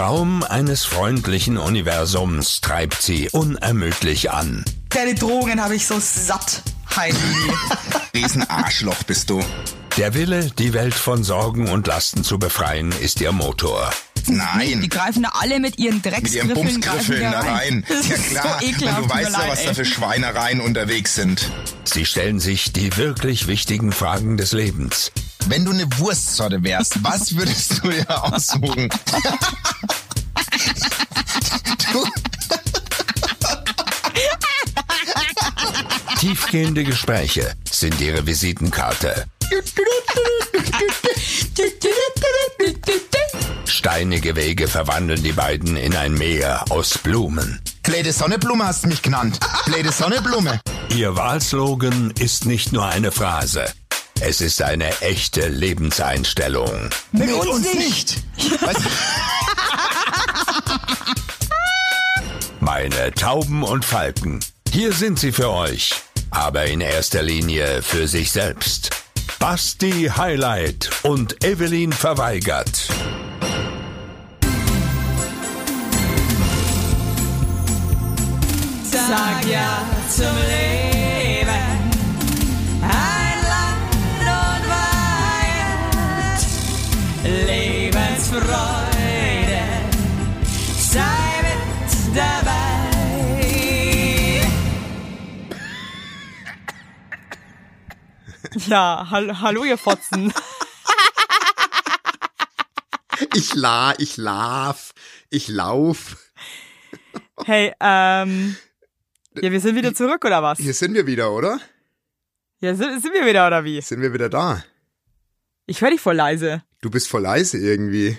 Traum eines freundlichen Universums treibt sie unermüdlich an. Deine Drogen habe ich so satt, Heidi. Riesenarschloch bist du. Der Wille, die Welt von Sorgen und Lasten zu befreien, ist ihr Motor. Nein. Die greifen da alle mit ihren Mit ihren Drecksgriffeln Bumsgriffeln da rein. Das Ja klar, so ekelhaft. und du weißt ja, was da für Schweinereien unterwegs sind. Sie stellen sich die wirklich wichtigen Fragen des Lebens. Wenn du eine Wurstsorte wärst, was würdest du dir aussuchen? Tiefgehende Gespräche sind ihre Visitenkarte. Steinige Wege verwandeln die beiden in ein Meer aus Blumen. Blöde Sonneblume hast du mich genannt. Blöde Sonneblume. Ihr Wahlslogan ist nicht nur eine Phrase. Es ist eine echte Lebenseinstellung. Mit, uns, nicht. Weißt, Meine Tauben und Falken. Hier sind sie für euch. Aber in erster Linie für sich selbst. Basti Highlight und Evelyn verweigert. Sag ja zum Leben. Ein Land und Weihend. Lebensfreude. Ja, hall hallo ihr Fotzen. Ich la, ich lauf, ich lauf. Hey, ähm. Ja, wir sind wieder zurück, oder was? Hier sind wir wieder, oder? Ja, sind, sind wir wieder, oder wie? Sind wir wieder da? Ich höre dich voll leise. Du bist voll leise irgendwie.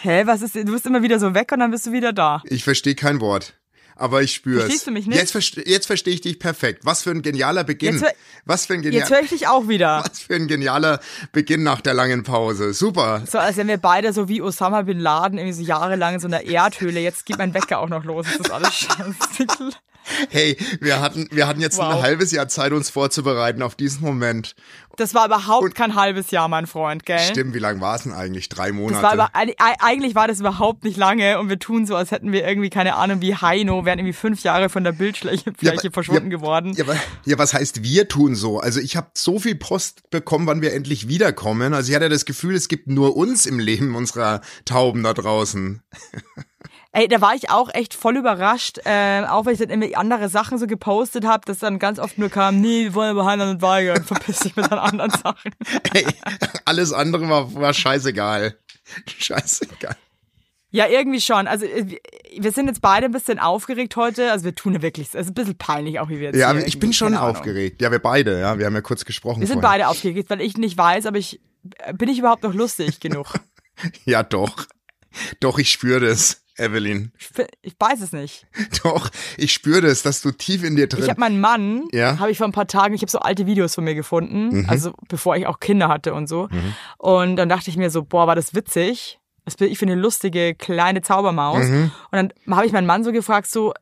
Hä, was ist, du bist immer wieder so weg und dann bist du wieder da. Ich verstehe kein Wort. Aber ich spür's. Verstehst du mich nicht? Jetzt, verste jetzt verstehe ich dich perfekt. Was für ein genialer Beginn. Jetzt Was für ein Jetzt genialer, höre ich dich auch wieder. was für ein genialer Beginn nach der langen Pause. Super. So, als wären wir beide so wie Osama Bin Laden irgendwie so jahrelang in so einer Erdhöhle. Jetzt geht mein Wecker auch noch los. Das ist alles scheiße. Hey, wir hatten, wir hatten jetzt Wow. ein halbes Jahr Zeit, uns vorzubereiten auf diesen Moment. Das war überhaupt kein halbes Jahr, mein Freund, gell? Stimmt, wie lang war es denn eigentlich? Drei Monate. Das war aber, eig- eigentlich war das überhaupt nicht lange und wir tun so, als hätten wir irgendwie, keine Ahnung, wie Heino, wären irgendwie fünf Jahre von der Bildfläche Ja, verschwunden ja, geworden. Ja, ja, was heißt wir tun so? Also ich habe so viel Post bekommen, wann wir endlich wiederkommen. Also ich hatte das Gefühl, es gibt nur uns im Leben unserer Tauben da draußen. Ey, da war ich auch echt voll überrascht, äh, auch weil ich dann immer andere Sachen so gepostet habe, dass dann ganz oft nur kam, nee, wir wollen aber Heinlein und weigern, verpiss dich mit deinen anderen Sachen. Hey, alles andere war, war scheißegal. Scheißegal. Ja, irgendwie schon. Also äh, wir sind jetzt beide ein bisschen aufgeregt heute. Also wir tun ja wirklich, es ist ein bisschen peinlich auch, wie wir jetzt Ja, ich bin schon aufgeregt. Ja, wir beide, ja. Wir haben ja kurz gesprochen. Wir sind vorher. beide aufgeregt, weil ich nicht weiß, aber ich bin ich überhaupt noch lustig genug. Ja, doch. Doch, ich spüre das, Evelyn. Ich, weiß es nicht. Doch, ich spüre das, dass du tief in dir drin. Ich habe meinen Mann, Ja. Mhm. habe ich vor ein paar Tagen, ich habe so alte Videos von mir gefunden, also bevor ich auch Kinder hatte und so. Und dann dachte ich mir so, boah, war das witzig. Was bin ich für eine lustige kleine Zaubermaus. Mhm. Und dann habe ich meinen Mann so gefragt, so,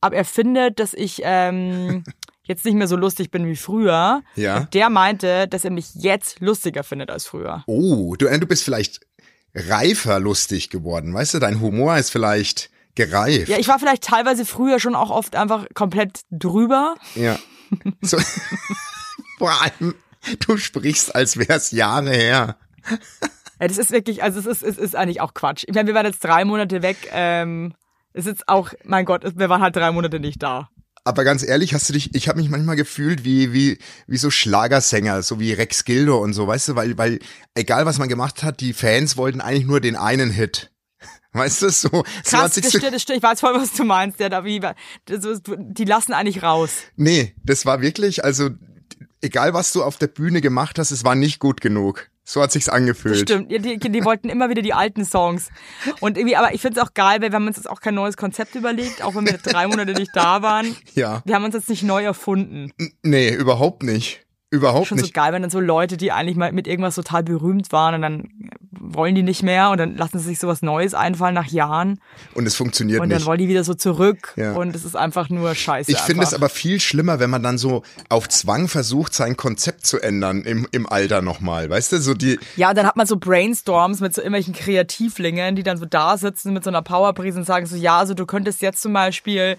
ob er findet, dass ich ähm, jetzt nicht mehr so lustig bin wie früher. Ja. Und der meinte, dass er mich jetzt lustiger findet als früher. Oh, du, äh, du bist vielleicht reifer lustig geworden. Weißt du, dein Humor ist vielleicht gereift. Ja, ich war vielleicht teilweise früher schon auch oft einfach komplett drüber. Ja. So, vor allem, du sprichst, als wär's Jahre her. Ja, das ist wirklich, also es ist, es ist eigentlich auch Quatsch. Ich meine, wir waren jetzt drei Monate weg. Ähm, es ist auch, mein Gott, wir waren halt drei Monate nicht da. Aber ganz ehrlich, hast du dich, ich habe mich manchmal gefühlt wie, wie, wie so Schlagersänger, so wie Rex Gildo und so, weißt du, weil, weil, egal was man gemacht hat, die Fans wollten eigentlich nur den einen Hit. Weißt du, so, so Krass, das stimmt, das stimmt. Ich weiß voll, was du meinst. Der da wie, die lassen eigentlich raus. nee, das war wirklich, also, egal was du auf der Bühne gemacht hast, es war nicht gut genug. So hat sich's angefühlt. Stimmt, Ja, die, die wollten immer wieder die alten Songs. Und irgendwie, aber ich finde es auch geil, weil wir haben uns jetzt auch kein neues Konzept überlegt, auch wenn wir drei Monate nicht da waren. Ja. Wir haben uns jetzt nicht neu erfunden. Nee, überhaupt nicht. Überhaupt Schon so nicht. geil, wenn dann so Leute, die eigentlich mal mit irgendwas total berühmt waren und dann wollen die nicht mehr und dann lassen sie sich sowas Neues einfallen nach Jahren Und es funktioniert und dann nicht. wollen die wieder so zurück Ja. und es ist einfach nur scheiße. Ich finde es aber viel schlimmer, wenn man dann so auf Zwang versucht, sein Konzept zu ändern im, im Alter nochmal. Weißt du, so die, Ja, und dann hat man so Brainstorms mit so irgendwelchen Kreativlingen, die dann so da sitzen mit so einer Powerprise und sagen so, ja, also du könntest jetzt zum Beispiel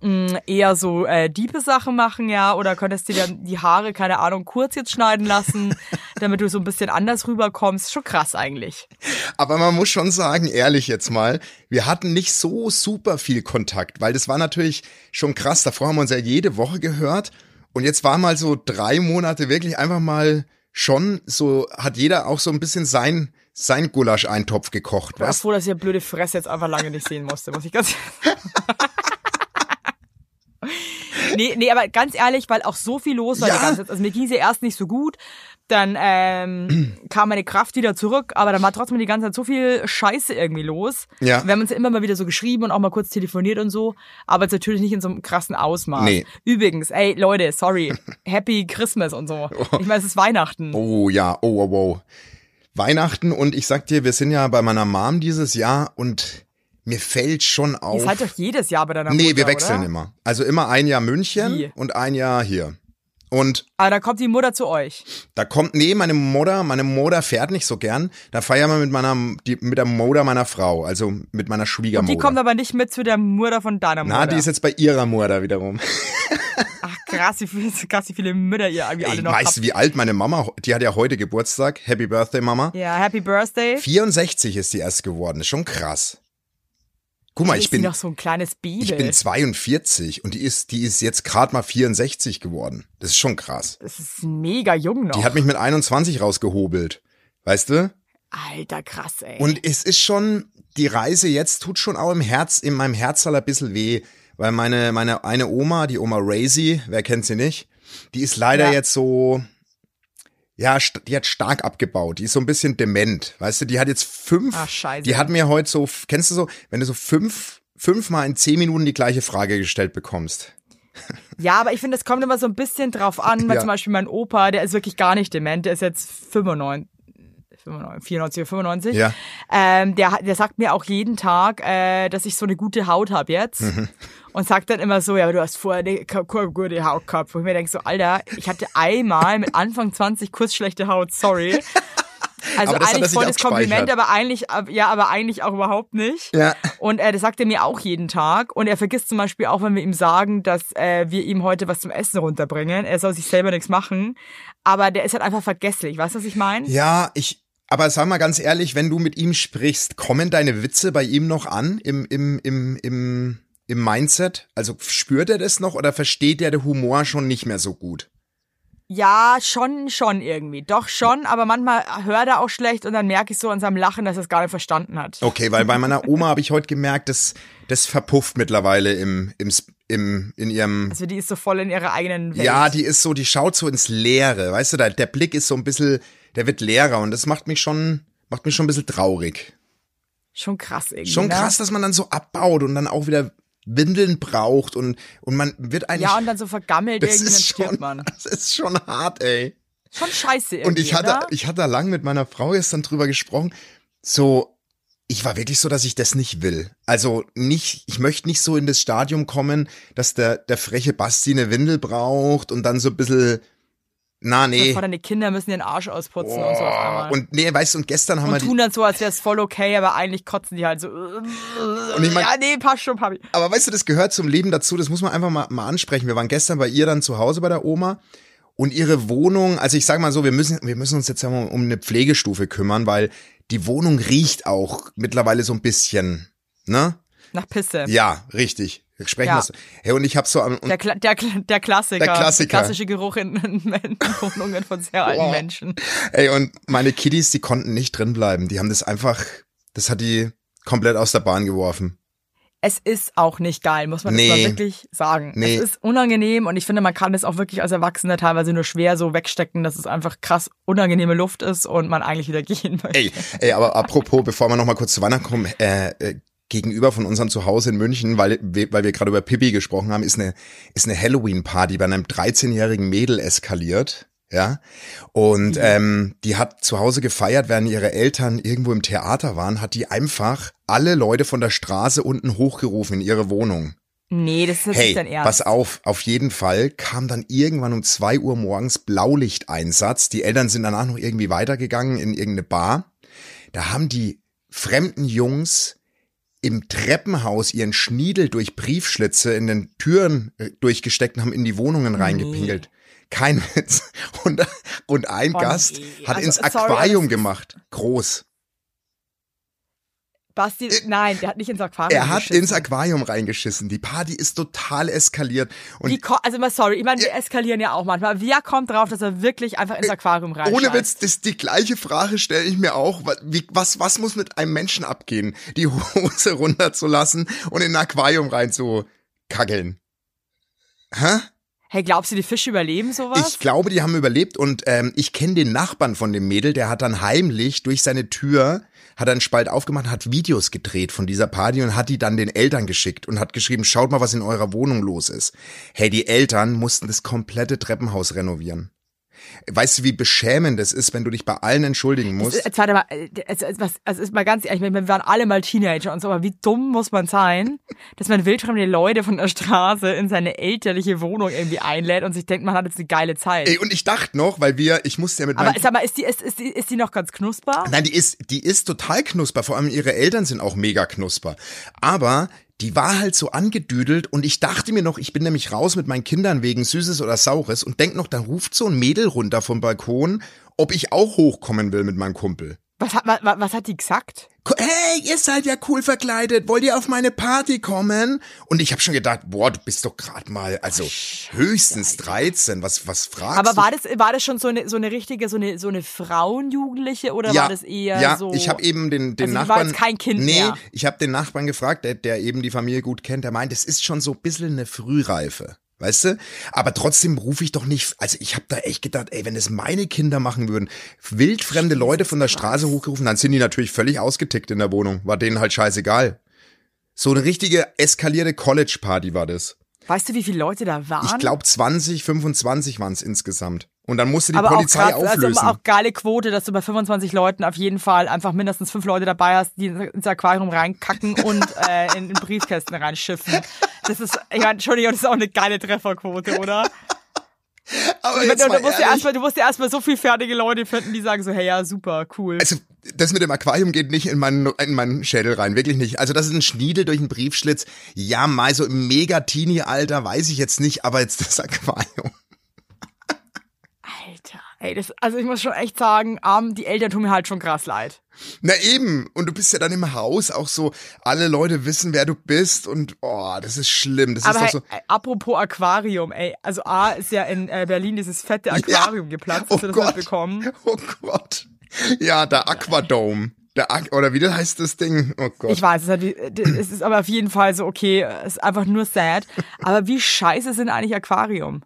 mh, eher so äh, diebe Sachen machen, ja, oder könntest dir dann die Haare, keine Ahnung, kurz jetzt schneiden lassen, damit du so ein bisschen anders rüberkommst. Schon krass eigentlich. Aber man muss schon sagen, ehrlich jetzt mal, wir hatten nicht so super viel Kontakt, weil das war natürlich schon krass. Davor haben wir uns ja jede Woche gehört und jetzt war mal so drei Monate wirklich einfach mal schon so, hat jeder auch so ein bisschen sein, sein Gulasch-Eintopf gekocht, Ich bin weißt froh, dass die blöde Fresse jetzt einfach lange nicht sehen musste, muss ich ganz Nee, nee, aber ganz ehrlich, weil auch so viel los war Ja. die ganze Zeit. Also mir ging sie erst nicht so gut, dann ähm, kam meine Kraft wieder zurück, aber dann war trotzdem die ganze Zeit so viel Scheiße irgendwie los. Ja. Wir haben uns ja immer mal wieder so geschrieben und auch mal kurz telefoniert und so, aber jetzt natürlich nicht in so einem krassen Ausmaß. Nee. Übrigens, ey Leute, sorry, Happy Christmas und so. Ich meine, es ist Weihnachten. Oh ja, oh wow, wow. Weihnachten und ich sag dir, wir sind ja bei meiner Mom dieses Jahr und mir fällt schon auf. Ihr seid doch jedes Jahr bei deiner nee, Mutter, wir wechseln oder? immer. Also immer ein Jahr München Wie? und ein Jahr hier. Und Aber da kommt die Mutter zu euch. da kommt, nee, meine Mutter, meine Mutter fährt nicht so gern. Da feiern wir mit meiner, die, mit der Mutter meiner Frau, also mit meiner Schwiegermutter. Die kommt aber nicht mit zu der Mutter von deiner Mutter. Na, die ist jetzt bei ihrer Mutter wiederum. Ach krass, wie viele, krass, wie viele Mütter ihr irgendwie alle Ey, noch weißt du, wie alt meine Mama, die hat ja heute Geburtstag. Happy Birthday, Mama. Ja, Happy Birthday. 64 ist die erst geworden. Ist schon krass. Guck mal, ich bin, noch so ein kleines Baby. ich bin 42 und die ist, die ist jetzt gerade mal 64 geworden. Das ist schon krass. das ist mega jung noch. Die hat mich mit 21 rausgehobelt. Weißt du? Alter, krass, ey. Und es ist schon, die Reise jetzt tut schon auch im Herz, in meinem Herzal ein bisschen weh. Weil meine, meine eine Oma, die Oma Razy, wer kennt sie nicht, die ist leider Ja. jetzt so, ja, die hat stark abgebaut. Die ist so ein bisschen dement. Weißt du, die hat jetzt fünf, Ach, scheiße. die hat mir heute so, kennst du so, wenn du so fünf, fünfmal in zehn Minuten die gleiche Frage gestellt bekommst. ja, aber ich finde, es kommt immer so ein bisschen drauf an, weil Ja. zum Beispiel mein Opa, der ist wirklich gar nicht dement, der ist jetzt 95. 95, 94 oder 95. Ja. Ähm, der, der sagt mir auch jeden Tag, äh, dass ich so eine gute Haut habe jetzt. Mhm. Und sagt dann immer so, ja, aber du hast vorher eine k- k- gute Haut gehabt. Wo ich mir denke, so, Alter, ich hatte einmal mit Anfang 20 kurz schlechte Haut, sorry. Also eigentlich sich voll das Kompliment, aber eigentlich, ja, aber eigentlich auch überhaupt nicht. Ja. Und äh, das sagt er mir auch jeden Tag. Und er vergisst zum Beispiel auch, wenn wir ihm sagen, dass äh, wir ihm heute was zum Essen runterbringen. Er soll sich selber nichts machen. Aber der ist halt einfach vergesslich. Weißt du, was ich meine? Ja, ich, aber sag mal ganz ehrlich, wenn du mit ihm sprichst, kommen deine Witze bei ihm noch an im, im, im, im, im Mindset? Also spürt er das noch oder versteht er den Humor schon nicht mehr so gut? Ja, schon, schon irgendwie. Doch schon, aber manchmal hört er auch schlecht und dann merke ich so an seinem Lachen, dass er es gar nicht verstanden hat. Okay, weil bei meiner Oma habe ich heute gemerkt, dass das verpufft mittlerweile im, im, im, in ihrem, Also die ist so voll in ihrer eigenen Welt. ja, die ist so, die schaut so ins Leere, weißt du, der, der Blick ist so ein bisschen, der wird leerer und das macht mich schon, macht mich schon ein bisschen traurig. Schon krass irgendwie. Schon ne? krass, dass man dann so abbaut und dann auch wieder Windeln braucht und, und man wird eigentlich. Ja, und dann so vergammelt das irgendwie, dann ist stirbt schon, man. das ist schon hart, ey. Schon scheiße irgendwie, Und ich hatte, oder? ich hatte da lang mit meiner Frau gestern drüber gesprochen. So, ich war wirklich so, dass ich das nicht will. Also nicht, ich möchte nicht so in das Stadium kommen, dass der, der freche Basti eine Windel braucht und dann so ein bisschen, na nee. Vor deine Kinder müssen den Arsch ausputzen und so auf einmal. Und nee, weißt du, und gestern haben und wir die, tun dann so, als wäre es voll okay, aber eigentlich kotzen die halt so. Und ich mein- ja, nee, passt schon, Papi. Aber weißt du, das gehört zum Leben dazu, das muss man einfach mal, mal ansprechen. Wir waren gestern bei ihr dann zu Hause bei der Oma und ihre Wohnung, also ich sag mal so, wir müssen, wir müssen uns jetzt mal um eine Pflegestufe kümmern, weil die Wohnung riecht auch mittlerweile so ein bisschen, ne? Nach Pisse. Ja, richtig. Wir sprechen Ja. das. Hey, und ich habe so am, Der, Kla der, der Klassiker. Der Klassiker. Klassische Geruch in, in, Wohnungen von sehr alten Boah. Menschen. ey, und meine Kiddies, die konnten nicht drin bleiben. Die haben das einfach, das hat die komplett aus der Bahn geworfen. Es ist auch nicht geil, muss man Nee. das mal wirklich sagen. Nee. Es ist unangenehm und ich finde, man kann das auch wirklich als Erwachsener teilweise nur schwer so wegstecken, dass es einfach krass unangenehme Luft ist und man eigentlich wieder gehen möchte. Ey, ey, aber apropos, bevor wir noch mal kurz zu Weihnachten kommen, äh, äh, gegenüber von unserem Zuhause in München, weil, weil wir gerade über Pippi gesprochen haben, ist eine, ist eine Halloween-Party bei einem 13-jährigen Mädel eskaliert. Ja. Und ähm, die hat zu Hause gefeiert, während ihre Eltern irgendwo im Theater waren, hat die einfach alle Leute von der Straße unten hochgerufen in ihre Wohnung. Nee, das ist Hey, dein Ernst. pass auf, auf jeden Fall kam dann irgendwann um zwei Uhr morgens Blaulichteinsatz. Die Eltern sind danach noch irgendwie weitergegangen in irgendeine Bar. Da haben die fremden Jungs im Treppenhaus ihren Schniedel durch Briefschlitze in den Türen äh, durchgesteckt und haben in die Wohnungen reingepinkelt. Kein Witz. Und, und ein Oh, Gast nee. hat Also, ins sorry, Aquarium das ist- gemacht. Groß. Basti, nein, der hat nicht ins Aquarium Er hat geschissen. ins Aquarium reingeschissen. Die Party ist total eskaliert. Und ko- also mal sorry, ich meine, wir eskalieren ja auch manchmal. Wer kommt drauf, dass er wirklich einfach ins Aquarium rein? Ohne Witz, das, die gleiche Frage stelle ich mir auch. Wie, was, was muss mit einem Menschen abgehen, die Hose runterzulassen und in ein Aquarium rein zu kackeln? Hä? Hey, glaubst du, die Fische überleben sowas? Ich glaube, die haben überlebt und ähm, ich kenne den Nachbarn von dem Mädel, der hat dann heimlich durch seine Tür, hat einen Spalt aufgemacht, hat Videos gedreht von dieser Party und hat die dann den Eltern geschickt und hat geschrieben, schaut mal, was in eurer Wohnung los ist. Hey, die Eltern mussten das komplette Treppenhaus renovieren. Weißt du, wie beschämend es ist, wenn du dich bei allen entschuldigen musst? Jetzt warte mal, äh, also, was- also ist mal ganz ehrlich, wir waren alle mal Teenager und so, aber wie dumm muss man sein, dass man wildfremde Leute von der Straße in seine elterliche Wohnung irgendwie einlädt und sich denkt, man hat jetzt eine geile Zeit. Ey, und ich dachte noch, weil wir, ich musste ja mit aber sag mal, ist die, ist, ist, die, ist die noch ganz knusper? Nein, die ist, die ist total knusper. Vor allem ihre Eltern sind auch mega knusper. Aber die war halt so angedüdelt und ich dachte mir noch, ich bin nämlich raus mit meinen Kindern wegen Süßes oder Saures und denk noch, dann ruft so ein Mädel runter vom Balkon, ob ich auch hochkommen will mit meinem Kumpel. Was hat, was, was hat die gesagt? Hey, ihr seid ja cool verkleidet. Wollt ihr auf meine Party kommen? Und ich habe schon gedacht, boah, du bist doch gerade mal, also höchstens 13. Was, was fragst Aber du? war das, war das schon so eine, so eine richtige, so eine, so eine Frauenjugendliche oder war das eher ja, so? ich habe eben den, den Also die war Nachbarn. jetzt kein Kind nee, mehr. ich habe den Nachbarn gefragt, der, der eben die Familie gut kennt, der meint, es ist schon so ein bisschen eine Frühreife. Weißt du? Aber trotzdem rufe ich doch nicht, also ich habe da echt gedacht, ey, wenn das meine Kinder machen würden, wildfremde Leute von der Straße hochgerufen, dann sind die natürlich völlig ausgetickt in der Wohnung. War denen halt scheißegal. So eine richtige eskalierte College-Party war das. Weißt du, wie viele Leute da waren? Ich glaube 20, 25 waren es insgesamt. Und dann musste die aber Polizei auch krass, auflösen. also auch geile Quote, dass du bei 25 Leuten auf jeden Fall einfach mindestens fünf Leute dabei hast, die ins Aquarium reinkacken und äh, in, in Briefkästen reinschiffen. Das ist, ich meine, Entschuldigung, das ist auch eine geile Trefferquote, oder? Aber Du, jetzt du, mal musst ja erstmal, du musst ja erstmal so viel fertige Leute finden, die sagen so, hey, ja, super, cool. Also, das mit dem Aquarium geht nicht in meinen, in meinen Schädel rein, wirklich nicht. Also, das ist ein Schniedel durch einen Briefschlitz. Ja, mal so im Mega-Teenie-Alter, weiß ich jetzt nicht, aber jetzt das Aquarium. Ey, das, also ich muss schon echt sagen, ähm, die Eltern tun mir halt schon krass leid. Na eben, und du bist ja dann im Haus auch so, alle Leute wissen, wer du bist und, oh, das ist schlimm. Das Aber ist hey, so. ey, apropos Aquarium, ey, also A ist ja in äh, Berlin dieses fette Aquarium geplatzt, Oh hast du das Gott. mitbekommen? Oh Gott. Ja, der Aquadome. Oder wie das heißt das Ding? Oh Gott. Ich weiß, es, hat, es ist aber auf jeden Fall so, okay, es ist einfach nur sad. Aber wie scheiße sind eigentlich Aquarium?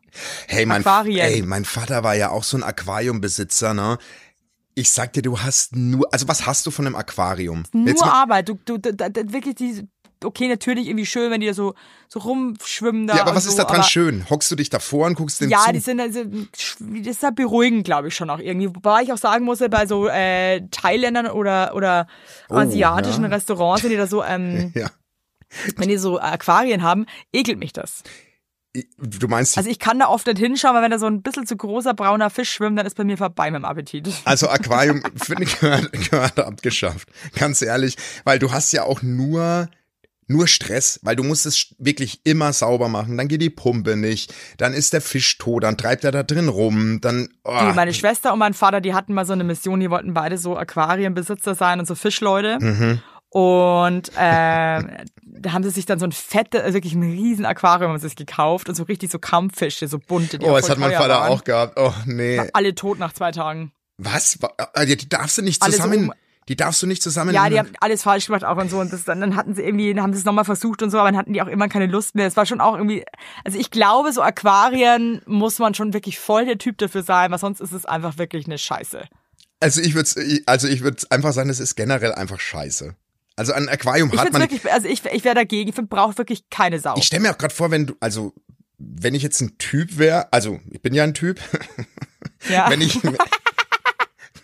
Hey, mein, Aquarien. ey, mein Vater war ja auch so ein Aquariumbesitzer, ne? Ich sag dir, du hast nur, also was hast du von einem Aquarium? Nur Arbeit. Du, du, da, da, wirklich die, okay, natürlich irgendwie schön, wenn die da so, so rumschwimmen da. Ja, aber was so, ist da dran aber, schön? Hockst du dich davor und guckst dem Ja, zu? die sind also, das ist ja beruhigend, glaube ich schon auch irgendwie. Wobei ich auch sagen muss, bei so äh, Thailändern oder, oder Oh, asiatischen ja. Restaurants, wenn die da so, ähm, ja. wenn die so Aquarien haben, ekelt mich das. Du meinst, Also ich kann da oft nicht hinschauen, weil wenn da so ein bisschen zu großer brauner Fisch schwimmt, dann ist bei mir vorbei mit dem Appetit. also Aquarium finde ich gehört, gehört abgeschafft. Ganz ehrlich, weil du hast ja auch nur nur Stress, weil du musst es wirklich immer sauber machen, dann geht die Pumpe nicht, dann ist der Fisch tot, dann treibt er da drin rum, dann oh, Die, meine Schwester und mein Vater, die hatten mal so eine Mission, die wollten beide so Aquarienbesitzer sein und so Fischleute. Mhm. Und ähm, da haben sie sich dann so ein fette, also wirklich ein riesen Aquarium haben sie sich gekauft und so richtig so Kampffische, so bunte, die Oh, das hat mein Vater waren. auch gehabt. Oh, nee. Alle tot nach zwei Tagen. Was? Wa- Also, die darfst du nicht Alle so zusammen. um- die darfst du nicht zusammen. Ja, die haben alles falsch gemacht auch und so. Und das, dann, dann hatten sie irgendwie, dann haben sie es nochmal versucht und so, aber dann hatten die auch immer keine Lust mehr. Es war schon auch irgendwie, also ich glaube, so Aquarien muss man schon wirklich voll der Typ dafür sein, weil sonst ist es einfach wirklich eine Scheiße. also ich würde, also ich würde einfach sagen, es ist generell einfach scheiße. Also ein Aquarium Ich hat man. wirklich, also ich, ich wäre dagegen. Ich brauche wirklich keine Sau. Ich stelle mir auch gerade vor, wenn du, also wenn ich jetzt ein Typ wäre, also ich bin ja ein Typ, Ja. wenn ich,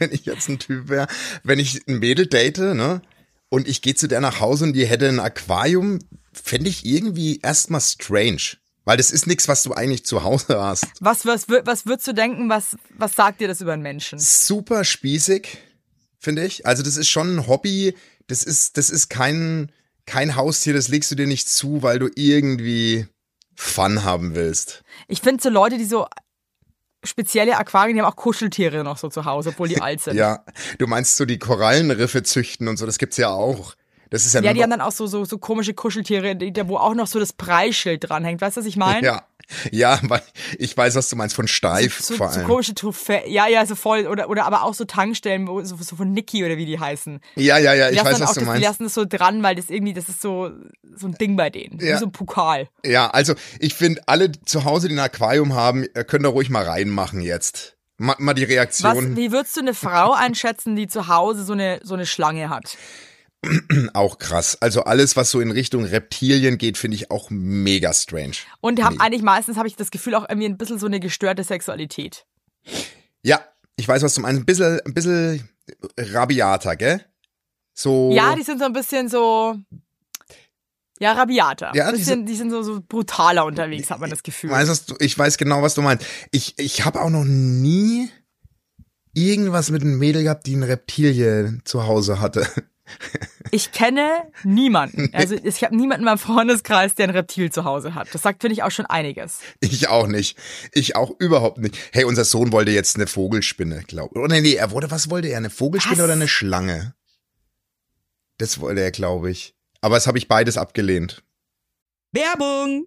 wenn ich jetzt ein Typ wäre, wenn ich ein Mädel date, ne, und ich gehe zu der nach Hause und die hätte ein Aquarium, fände ich irgendwie erstmal strange. Weil das ist nichts, was du eigentlich zu Hause hast. Was, was, was würdest du denken, was, was sagt dir das über einen Menschen? Super spießig, finde ich. Also das ist schon ein Hobby. Das ist, das ist kein, kein Haustier, das legst du dir nicht zu, weil du irgendwie Fun haben willst. Ich finde so Leute, die so spezielle Aquarien, die haben auch Kuscheltiere noch so zu Hause, obwohl die alt sind. Ja, du meinst so die Korallenriffe züchten und so, das gibt's ja auch. Das ist ja, Ja, die haben dann auch so, so, so komische Kuscheltiere, die, wo auch noch so das Preisschild dranhängt. Weißt du, was ich meine? Ja, ja, weil ich weiß, was du meinst von steif So, vor so allem. komische Trophäe, ja, ja, so voll, oder, oder aber auch so Tankstellen, so, so von Niki oder wie die heißen. ja, ja, ja, Die ich weiß, was du das, die meinst. lassen das so dran, weil das irgendwie, das ist so, so ein Ding bei denen. Ja. Wie so ein Pokal. Ja, also ich finde, alle die zu Hause, die ein Aquarium haben, äh, können da ruhig mal reinmachen jetzt. Mal, mal die Was, Reaktion wie würdest du eine Frau einschätzen, die zu Hause so eine, so eine Schlange hat? auch krass. Also alles, was so in Richtung Reptilien geht, finde ich auch mega strange. Und haben eigentlich meistens, habe ich das Gefühl, auch irgendwie ein bisschen so eine gestörte Sexualität. Ja, ich weiß, was du meinst. Ein bisschen, ein bisschen rabiater, gell? So. Ja, die sind so ein bisschen so, ja, rabiater. Ja, die bisschen, die sind so, so brutaler unterwegs, hat man das Gefühl. Weißt, was du, ich weiß genau, was du meinst. Ich, ich habe auch noch nie irgendwas mit einem Mädel gehabt, die ein Reptilie zu Hause hatte. Ich kenne niemanden. Also ich habe niemanden in meinem Freundeskreis, der ein Reptil zu Hause hat. Das sagt, finde ich, auch schon einiges. Ich auch nicht. Ich auch überhaupt nicht. Hey, unser Sohn wollte jetzt eine Vogelspinne, glaube ich. Oder nee, er wollte, was wollte er? Eine Vogelspinne Was? oder eine Schlange? Das wollte er, glaube ich. Aber das habe ich beides abgelehnt. Werbung!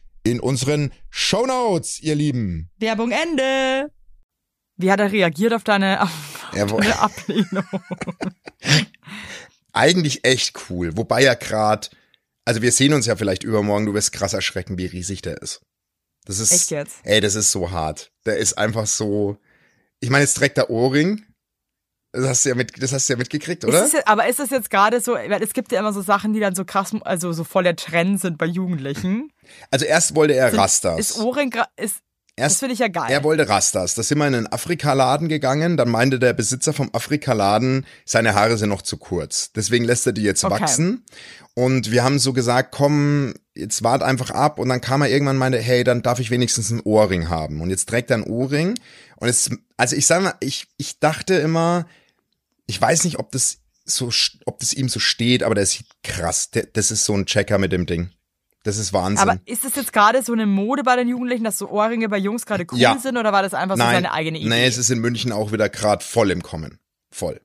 in unseren Shownotes, ihr Lieben. Werbung Ende. Wie hat er reagiert auf deine, auf deine Ablehnung? eigentlich echt cool. Wobei er gerade, also wir sehen uns ja vielleicht übermorgen, du wirst krass erschrecken, wie riesig der ist. Das ist, Echt jetzt? ey, das ist so hart. Der ist einfach so, ich meine, jetzt trägt er Ohrring. Das hast du ja mit, das hast du ja mitgekriegt, oder? Ist jetzt- aber ist es jetzt gerade so, weil es gibt ja immer so Sachen, die dann so krass, also so voll der Trend sind bei Jugendlichen. Also erst wollte er Sind- Rastas. Ist Ohrring, gra- ist, das erst, finde ich ja geil. er wollte Rastas. Da sind wir in einen Afrika-Laden gegangen. Dann meinte der Besitzer vom Afrika-Laden, seine Haare sind noch zu kurz. Deswegen lässt er die jetzt Okay. wachsen. Und wir haben so gesagt, komm, jetzt wart einfach ab. Und dann kam er irgendwann und meinte, hey, dann darf ich wenigstens einen Ohrring haben. Und jetzt trägt er einen Ohrring. Und es, also ich sag mal, ich, ich dachte immer, ich weiß nicht, ob das so, ob das ihm so steht, aber der sieht krass. Der, das ist so ein Checker mit dem Ding. Das ist Wahnsinn. aber ist das jetzt gerade so eine Mode bei den Jugendlichen, dass so Ohrringe bei Jungs gerade cool Ja. sind oder war das einfach so Nein, seine eigene Idee? nee, es ist in München auch wieder gerade voll im Kommen. Voll.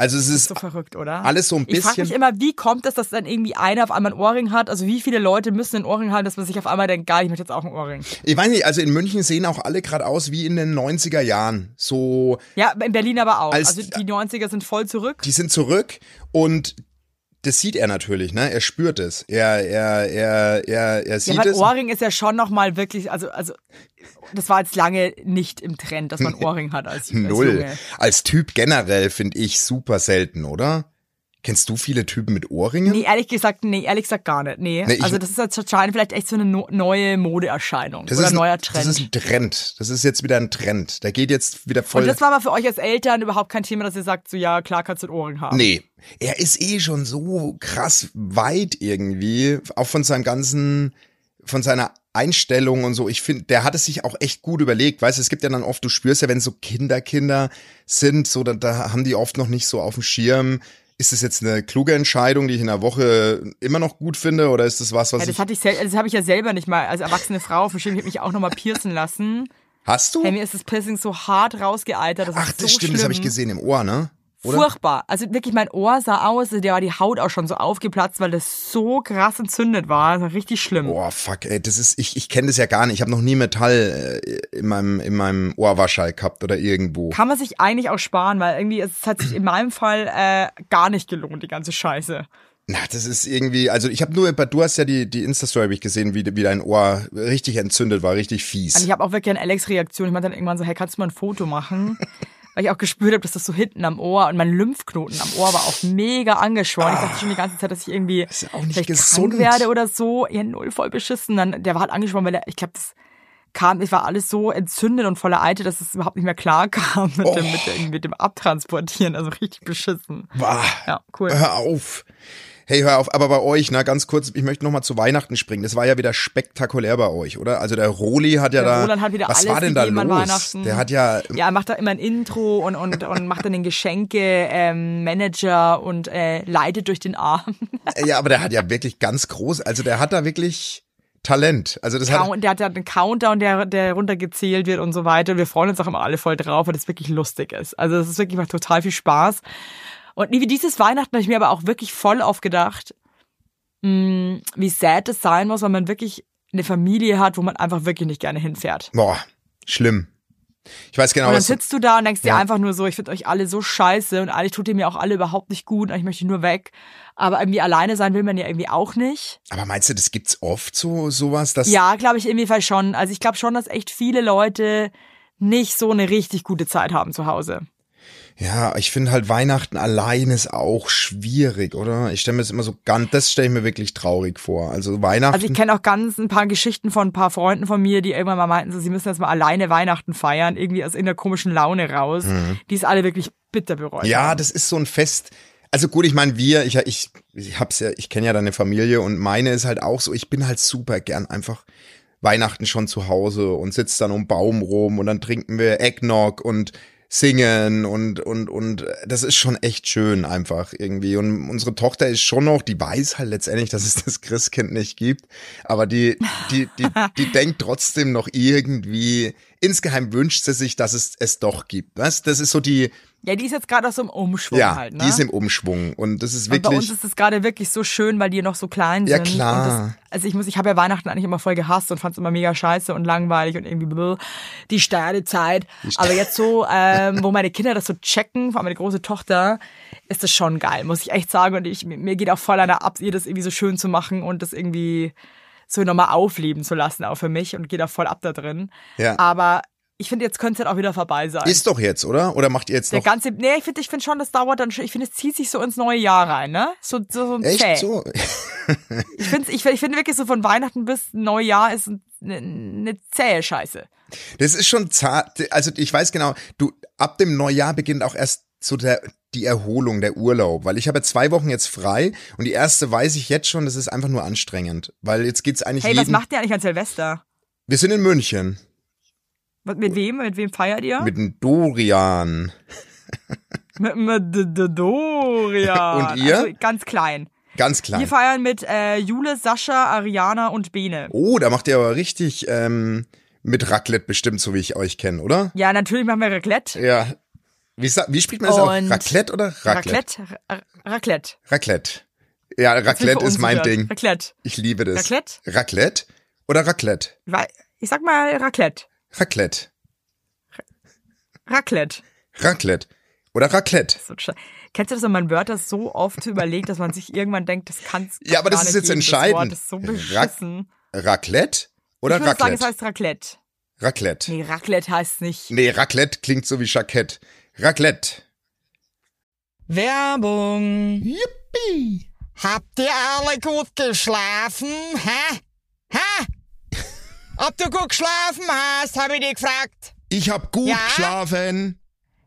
Also es ist so verrückt, oder? alles so ein Ich frage bisschen. mich immer, wie kommt es, dass dann irgendwie einer auf einmal ein Ohrring hat? Also wie viele Leute müssen ein Ohrring haben, dass man sich auf einmal denkt, geil, ich möchte jetzt auch ein Ohrring. Ich weiß nicht, also in München sehen auch alle gerade aus wie in den 90er Jahren. So, Ja, in Berlin aber auch. Als- also die 90er sind voll zurück. die sind zurück und das sieht er natürlich, ne? Er spürt es. Er, er, er, er, er Ja, sieht weil es. Ohrring ist ja schon nochmal wirklich, also, also das war jetzt lange nicht im Trend, dass man Ohrring hat als, als Null. Junge. Als Typ generell finde ich super selten, oder? Kennst du viele Typen mit Ohrringen? Nee, ehrlich gesagt, nee, ehrlich gesagt gar nicht. Nee. Nee, also das ist jetzt anscheinend vielleicht echt so eine no neue Modeerscheinung das oder ist ein ein, neuer Trend. Das ist ein Trend. Das ist jetzt wieder ein Trend. Der geht jetzt wieder voll. und das war aber für euch als Eltern überhaupt kein Thema, dass ihr sagt, so ja, klar kannst du einen Ohrring haben. Nee, er ist eh schon so krass weit irgendwie, auch von seinem ganzen, von seiner Einstellung und so. Ich finde, der hat es sich auch echt gut überlegt. Weißt du, es gibt ja dann oft, du spürst ja, wenn so Kinder, Kinder sind, so, da, da haben die oft noch nicht so auf dem Schirm. Ist das jetzt eine kluge Entscheidung, die ich in der Woche immer noch gut finde, oder ist das was, was Ja, das ich, hatte ich das habe ich ja selber nicht mal als erwachsene Frau. Schirm, ich habe mich auch nochmal piercen lassen. hast du? Hey, mir ist das Piercing so hart rausgeeitert. Das Ach, ist das so stimmt, schlimm. das habe ich gesehen im Ohr, ne? Oder? Furchtbar. Also wirklich, mein Ohr sah aus, der war die Haut auch schon so aufgeplatzt, weil das so krass entzündet war. Das war richtig schlimm. Boah, fuck, ey, das ist, ich, ich kenne das ja gar nicht. Ich habe noch nie Metall äh, in meinem, in meinem Ohrwaschall gehabt oder irgendwo. Kann man sich eigentlich auch sparen, weil irgendwie es hat sich in meinem Fall äh, gar nicht gelohnt, die ganze Scheiße. Na, das ist irgendwie, also ich habe nur, du hast ja die, die Insta-Story hab ich gesehen, wie, wie dein Ohr richtig entzündet war, richtig Und fies. ich habe auch wirklich eine Alex-Reaktion. Ich meinte dann irgendwann so, hey, kannst du mal ein Foto machen? Weil ich auch gespürt habe, dass das so hinten am Ohr und mein Lymphknoten am Ohr war auch mega angeschwollen. Ich dachte schon die ganze Zeit, dass ich irgendwie ist ja auch nicht vielleicht gesund. krank werde oder so. Ja, null voll beschissen. Dann, der war halt angeschwollen, weil er, ich glaube, das kam, es war alles so entzündet und voller Eite, dass es überhaupt nicht mehr klar kam mit, dem, mit, dem, mit dem Abtransportieren. Also richtig beschissen. Bah, Ja, cool. hör auf. Hey, hör auf, aber bei euch, na ganz kurz, ich möchte noch mal zu Weihnachten springen. Das war ja wieder spektakulär bei euch, oder? Also der Roli hat ja Der da, Roland hat wieder was alles war denn da los? Weihnachten. Der hat ja, Ja, er macht da immer ein Intro und, und, und macht dann den Geschenke ähm, Manager und äh, leitet durch den Arm. ja, aber der hat ja wirklich ganz groß, also der hat da wirklich Talent. Also das hat, Count, der hat ja einen Countdown, der, der runtergezählt wird und so weiter. Und wir freuen uns auch immer alle voll drauf, weil das wirklich lustig ist. Also es ist wirklich macht total viel Spaß. Und wie dieses Weihnachten habe ich mir aber auch wirklich voll aufgedacht, mh, wie sad es sein muss, wenn man wirklich eine Familie hat, wo man einfach wirklich nicht gerne hinfährt. boah, schlimm. Ich weiß genau, Und dann sitzt du da und denkst dir Ja. einfach nur so, ich finde euch alle so scheiße und eigentlich tut ihr mir auch alle überhaupt nicht gut und ich möchte nur weg. Aber irgendwie alleine sein will man ja irgendwie auch nicht. aber meinst du, das gibt's oft so, sowas, dass, Ja, glaube ich irgendwie Fall schon. Also ich glaube schon, dass echt viele Leute nicht so eine richtig gute Zeit haben zu Hause. Ja, ich finde halt Weihnachten allein ist auch schwierig, oder? Ich stelle mir das immer so ganz, das stelle ich mir wirklich traurig vor. Also Weihnachten. Also ich kenne auch ganz ein paar Geschichten von ein paar Freunden von mir, die irgendwann mal meinten, so, sie müssen jetzt mal alleine Weihnachten feiern, irgendwie aus irgendeiner komischen Laune raus, die es alle wirklich bitter bereuen. Mhm. ja, das ist so ein Fest. Also gut, ich meine, wir, ich, ich, ich hab's ja, ich kenne ja deine Familie und meine ist halt auch so, ich bin halt super gern einfach Weihnachten schon zu Hause und sitz dann um Baum rum und dann trinken wir Eggnog und singen und und und das ist schon echt schön einfach irgendwie und unsere Tochter ist schon noch die weiß halt letztendlich dass es das Christkind nicht gibt aber die die die die denkt trotzdem noch irgendwie insgeheim wünscht sie sich dass es es doch gibt was das ist so die ja, die ist jetzt gerade aus so einem Umschwung ja halt, ne? die ist im Umschwung und das ist Und bei uns wirklich ist es gerade wirklich so schön, weil die noch so klein Ja, sind. klar. Also ich muss, ich habe ja Weihnachten eigentlich immer voll gehasst und fand es immer mega scheiße und langweilig und irgendwie bläh, die Sternezeit. Aber jetzt so, ähm, wo meine Kinder das so checken, vor allem meine große Tochter, ist das schon geil, muss ich echt sagen. Und ich, mir geht auch voll einer ab, ihr das irgendwie so schön zu machen und das irgendwie so nochmal aufleben zu lassen, auch für mich und geht auch voll ab da drin. Ja. Aber ich finde, jetzt könnte es halt auch wieder vorbei sein. ist doch jetzt oder oder macht ihr jetzt Der noch ganze, nee, ich finde, ich finde schon, das dauert dann schon, ich finde, es zieht sich so ins neue Jahr rein, ne? So, so, so ein echt zäh. so Ich finde, ich, ich finde wirklich so von Weihnachten bis Neujahr ist eine, eine zähe Scheiße. Das ist schon zart. Also ich weiß genau, du ab dem Neujahr beginnt auch erst so der die Erholung, der Urlaub, weil ich habe zwei Wochen jetzt frei und die erste weiß ich jetzt schon, das ist einfach nur anstrengend, weil jetzt geht's eigentlich Hey, was macht ihr eigentlich an Silvester? Wir sind in München mit wem? Mit wem feiert ihr? mit dem Dorian. mit, mit D- D- Dorian. Und ihr? Also ganz klein. Ganz klein. Wir feiern mit äh, Jule, Sascha, Ariana und Bene. Oh, da macht ihr aber richtig ähm, mit Raclette bestimmt, so wie ich euch kenne, oder? Ja, natürlich machen wir Raclette. Ja. Wie, wie spricht man das aus? Und Raclette oder Raclette? Raclette. Ra- Raclette. Raclette. Ja, Raclette ist mein. Ding. Raclette. Ich liebe das. Raclette? Raclette oder Raclette? Ich sag mal Raclette. Raclette. Raclette. Raclette. Oder Raclette. So Kennst du das, wenn man Wörter so oft überlegt, dass man sich irgendwann denkt, das kann's Ja, aber gar das ist nicht jetzt geben, Das Wort entscheidend. ist so beschissen. Raclette oder ich würde sagen, es Raclette? heißt Raclette. Raclette. Nee, Raclette heißt nicht. Nee, Raclette klingt so wie Jackett. Raclette. Werbung. Yippie. Habt ihr alle gut geschlafen? Hä? Hä? Ob du gut geschlafen hast, habe ich dich gefragt. Ich hab gut Ja? geschlafen.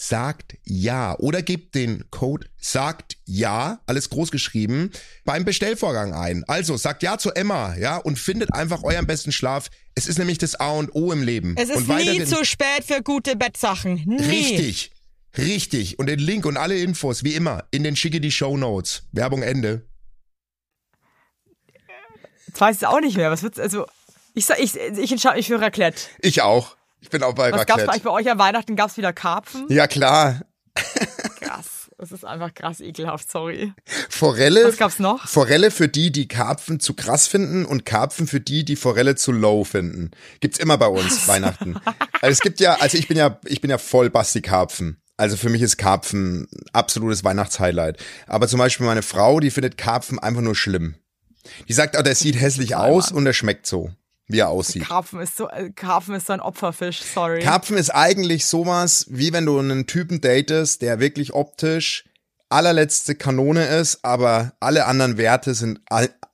sagt ja oder gebt den Code sagt ja, alles groß geschrieben, beim Bestellvorgang ein. Also sagt ja zu Emma, ja, und findet einfach euren besten Schlaf. Es ist nämlich das A und O im Leben. Es ist und nie zu spät für gute Bettsachen. Nie. Richtig. Richtig. Und den Link und alle Infos, wie immer, in den schicke die Show Notes. Werbung Ende. Jetzt weiß ich es auch nicht mehr. Was wird's, also, ich sag, ich, ich entscheide mich für Raclette. Ich auch. Ich bin auch bei Was gab's bei euch Raclette. bei euch an Weihnachten? Gab's wieder Karpfen? Ja klar. Krass. Das ist einfach krass ekelhaft, sorry. Forelle. Was gab's noch? Forelle für die, die Karpfen zu krass finden und Karpfen für die, die Forelle zu low finden. Gibt's immer bei uns Weihnachten. Also es gibt ja, also ich bin ja, ich bin ja voll Basti Karpfen. Also für mich ist Karpfen ein absolutes Weihnachtshighlight. Aber zum Beispiel meine Frau, die findet Karpfen einfach nur schlimm. Die sagt, oh, der sieht hässlich aus und der schmeckt so, wie er aussieht. Karpfen ist so, äh, Karpfen ist so ein Opferfisch, sorry. Karpfen ist eigentlich sowas, wie wenn du einen Typen datest, der wirklich optisch allerletzte Kanone ist, aber alle anderen Werte sind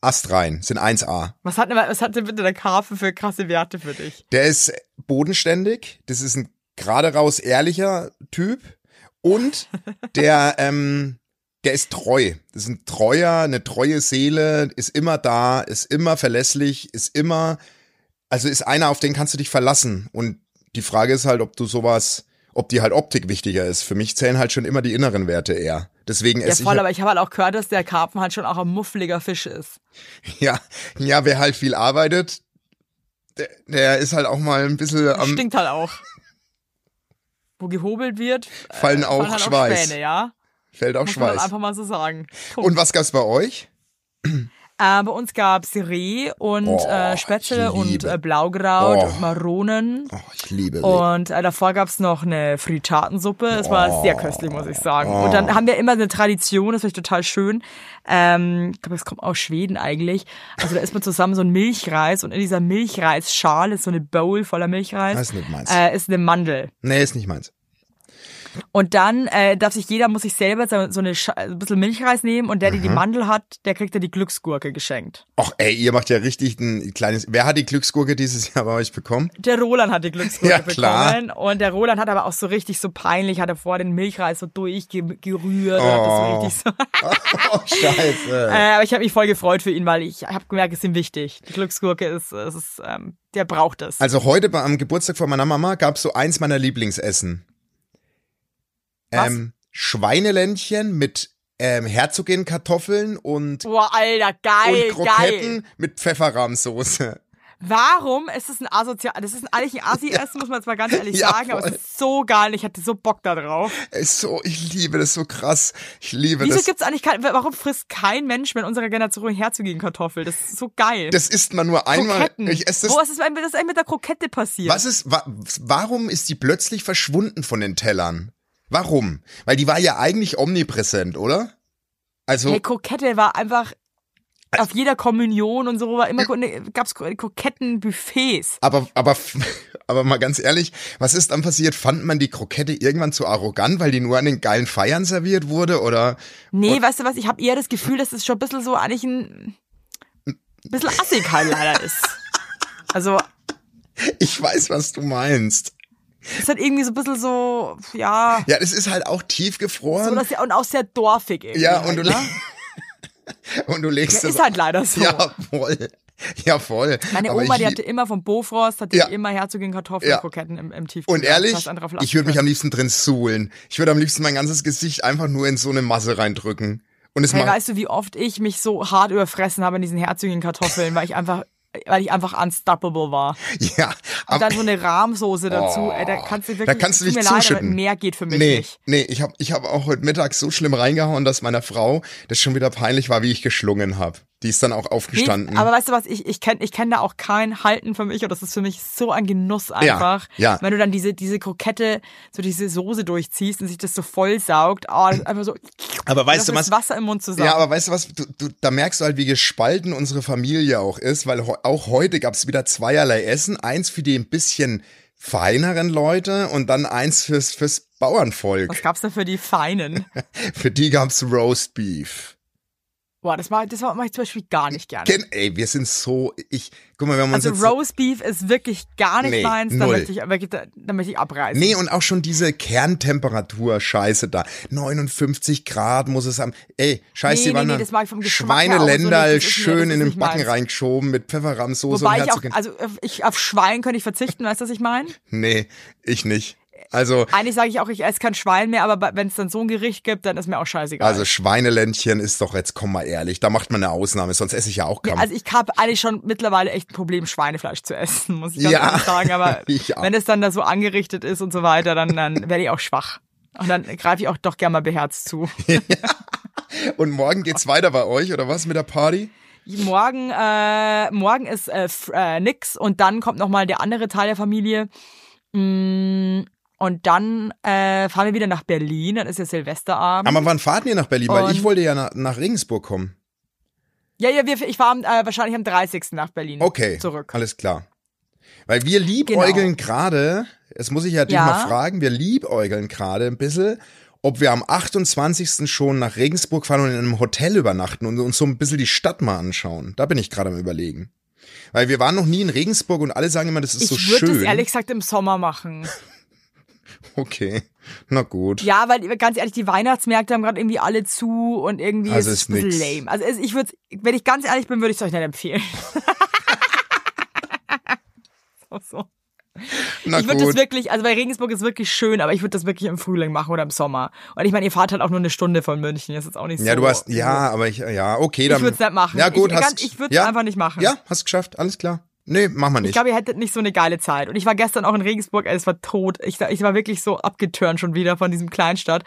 astrein, sind 1A. was hat denn, was hat denn bitte der Karpfen für krasse Werte für dich? Der ist bodenständig, das ist ein gerade raus ehrlicher Typ und der, ähm, der ist treu. Das ist ein treuer, eine treue Seele, ist immer da, ist immer verlässlich, ist immer, also ist einer, auf den kannst du dich verlassen. Und die Frage ist halt, ob du sowas, ob die halt Optik wichtiger ist. Für mich zählen halt schon immer die inneren Werte eher. Deswegen Ja, esse voll, ich, aber ich habe halt auch gehört, dass der Karpfen halt schon auch ein muffliger Fisch ist. ja, ja, wer halt viel arbeitet, der, der ist halt auch mal ein bisschen am, Stinkt halt auch. Wo gehobelt wird, äh, fallen auch fallen halt Schweiß. Späne, ja? Fällt auch Muss man halt Schweiß. einfach mal so sagen. Punkt. Und was gab's bei euch? Äh, bei uns gab's Reh und Oh, äh, Spätzle und äh, Blaugraut Oh. und Maronen. Oh, ich liebe Reh. Und äh, davor gab's noch eine Frittatensuppe. Das war sehr köstlich, muss ich sagen. Und dann haben wir immer eine Tradition, das finde ich total schön. Ähm, ich glaube, es kommt aus Schweden eigentlich. Also da isst man zusammen so einen Milchreis und in dieser Milchreisschale ist so eine Bowl voller Milchreis. Das ist nicht meins. Äh, ist eine Mandel. Nee, ist nicht meins. Und dann äh, darf sich jeder, muss sich selber so eine Scha ein bisschen Milchreis nehmen und der, der die Mhm. Mandel hat, der kriegt dann die Glücksgurke geschenkt. Ach ey, ihr macht ja richtig ein kleines. Wer hat die Glücksgurke dieses Jahr bei euch bekommen? Der Roland hat die Glücksgurke Ja, klar. bekommen und der Roland hat aber auch so richtig so peinlich, hat er vor den Milchreis so durchgerührt. hat das so Oh. richtig so. Oh, scheiße. äh, aber ich habe mich voll gefreut für ihn, weil ich habe gemerkt, es ist ihm wichtig. Die Glücksgurke ist, es ist ähm, der braucht es. Also heute bei, am Geburtstag von meiner Mama gab's so eins meiner Lieblingsessen. Ähm, Schweineländchen mit ähm, Herzogin-Kartoffeln und, Boah, Alter, geil, und Kroketten geil. mit Pfefferrahmsoße. Warum ist es ein asozial, das ist ein, eigentlich ein Assi-Essen, muss man jetzt mal ganz ehrlich Ja, sagen, aber voll. es ist so geil, ich hatte so Bock da drauf. Ist so, ich liebe das so krass. Ich liebe Wieso das. gibt's eigentlich kein, warum frisst kein Mensch mehr in unserer Generation herzogin Kartoffel? Das ist so geil. Das isst man nur einmal. Kroketten. Ich esse das Wo ist es eigentlich- was ist eigentlich mit der Krokette passiert? Was ist, wa, warum ist die plötzlich verschwunden von den Tellern? Warum? Weil die war ja eigentlich omnipräsent, oder? Also, Hey, Krokette war einfach auf jeder Kommunion und so war immer ne, gab's Krokettenbuffets. Aber, aber, aber mal ganz ehrlich, was ist dann passiert? Fand man die Krokette irgendwann zu arrogant, weil die nur an den geilen Feiern serviert wurde oder? Nee, weißt du was, ich habe eher das Gefühl, dass es schon ein bisschen so eigentlich ein bisschen assig halt leider ist. Also. Ich weiß, was du meinst. Ist halt irgendwie so ein bisschen so, ja. Ja, das ist halt auch tiefgefroren. So, dass ja, und auch sehr dorfig irgendwie. Ja, halt, und du, ne? und du legst ja, das. Ist halt leider so. Ja, voll. Ja, voll. Meine Aber Oma, die hatte immer vom Bofrost, hatte Ja. die immer Herzogin Kartoffeln Ja. Im, im Tiefkühl. Und ehrlich, ich würde mich am liebsten drin suhlen. Ich würde am liebsten mein ganzes Gesicht einfach nur in so eine Masse reindrücken. Und es Hey, weißt du, wie oft ich mich so hart überfressen habe in diesen Herzogin Kartoffeln, weil ich einfach weil ich einfach unstoppable war. Ja, Und dann so eine Rahmsoße dazu, Oh. ey, da kannst du wirklich, Da kannst du dich mir leid, zuschütten. mehr geht für mich nee, nicht. nee, ich habe ich hab auch heute Mittag so schlimm reingehauen, dass meiner Frau das schon wieder peinlich war, wie ich geschlungen habe. Die ist dann auch aufgestanden. Nee, aber weißt du was, ich, ich kenne ich kenn da auch kein Halten für mich und das ist für mich so ein Genuss einfach. ja. Wenn du dann diese, diese Krokette, so diese Soße durchziehst und sich das so voll saugt, oh, das ist einfach so, aber weißt du was? Wasser im Mund zusammen. Ja, aber weißt du was? Du, du, da merkst du halt, wie gespalten unsere Familie auch ist, weil auch heute gab es wieder zweierlei Essen. Eins für die ein bisschen feineren Leute und dann eins fürs, fürs Bauernvolk. Was gab's da für die Feinen? Für die gab's Roast Beef. Boah, das war, das mach ich zum Beispiel gar nicht gerne. Ken, ey, wir sind so, ich, guck mal, haben uns Also jetzt, Roast Beef ist wirklich gar nicht Nee, meins, da null. möchte ich, da, möchte ich abreißen. Nee, und auch schon diese Kerntemperatur, scheiße da. 59 Grad muss es haben. Ey, scheiß Nee, die nee, Wandern. nee, das mag ich vom Geschmack her auch so schön in den Backen meins. reingeschoben mit Pfefferrahmsoße Wobei und ich auch, also ich auf Schwein könnte ich verzichten, weißt du, was ich meine? Nee, ich nicht. Also, Eigentlich sage ich auch, ich esse kein Schwein mehr, aber wenn es dann so ein Gericht gibt, dann ist mir auch scheißegal. also Schweineländchen ist doch jetzt, komm mal ehrlich, da macht man eine Ausnahme, sonst esse ich ja auch Ja, kaum. also ich habe eigentlich schon mittlerweile echt ein Problem, Schweinefleisch zu essen, muss ich ganz Ja, sagen. Aber wenn es dann da so angerichtet ist und so weiter, dann, dann werde ich auch schwach. Und dann greife ich auch doch gerne mal beherzt zu. und morgen geht's weiter bei euch, oder was, mit der Party? Morgen, äh, morgen ist äh, äh, nix und dann kommt noch mal der andere Teil der Familie. Mm, Und dann äh, fahren wir wieder nach Berlin, dann ist ja Silvesterabend. Aber wann fahrt ihr nach Berlin? Weil ich wollte ja nach, nach Regensburg kommen. ja, ja, wir, ich fahre äh, wahrscheinlich am 30. nach Berlin Okay, zurück. alles klar. Weil wir liebäugeln gerade, das muss ich ja dich Ja. mal fragen, wir liebäugeln gerade ein bisschen, ob wir am 28. schon nach Regensburg fahren und in einem Hotel übernachten und uns so ein bisschen die Stadt mal anschauen. Da bin ich gerade am überlegen. Weil wir waren noch nie in Regensburg und alle sagen immer, das ist Ich so würde schön. das ehrlich gesagt im Sommer machen. Okay, na gut. Ja, weil ganz ehrlich, die Weihnachtsmärkte haben gerade irgendwie alle zu und irgendwie Also ist es ist lame. Also ich würde, wenn ich ganz ehrlich bin, würde ich es euch nicht empfehlen. so, so. na ich würde das wirklich, also bei Regensburg ist wirklich schön, aber ich würde das wirklich im Frühling machen oder im Sommer. Und ich meine, ihr fahrt halt auch nur eine Stunde von München, das ist jetzt auch nicht so. Ja, du hast, ja, aber ich, ja, okay, dann. Ich würde es nicht machen. Ja, gut, ich, hast, ganz, ich würde es ja, einfach nicht machen. Ja, hast geschafft, alles klar. Nee, machen wir Ich nicht. glaube, ihr hättet nicht so eine geile Zeit. Und ich war gestern auch in Regensburg, ey, es war tot. Ich, ich war wirklich so abgeturnt schon wieder von diesem Kleinstadt.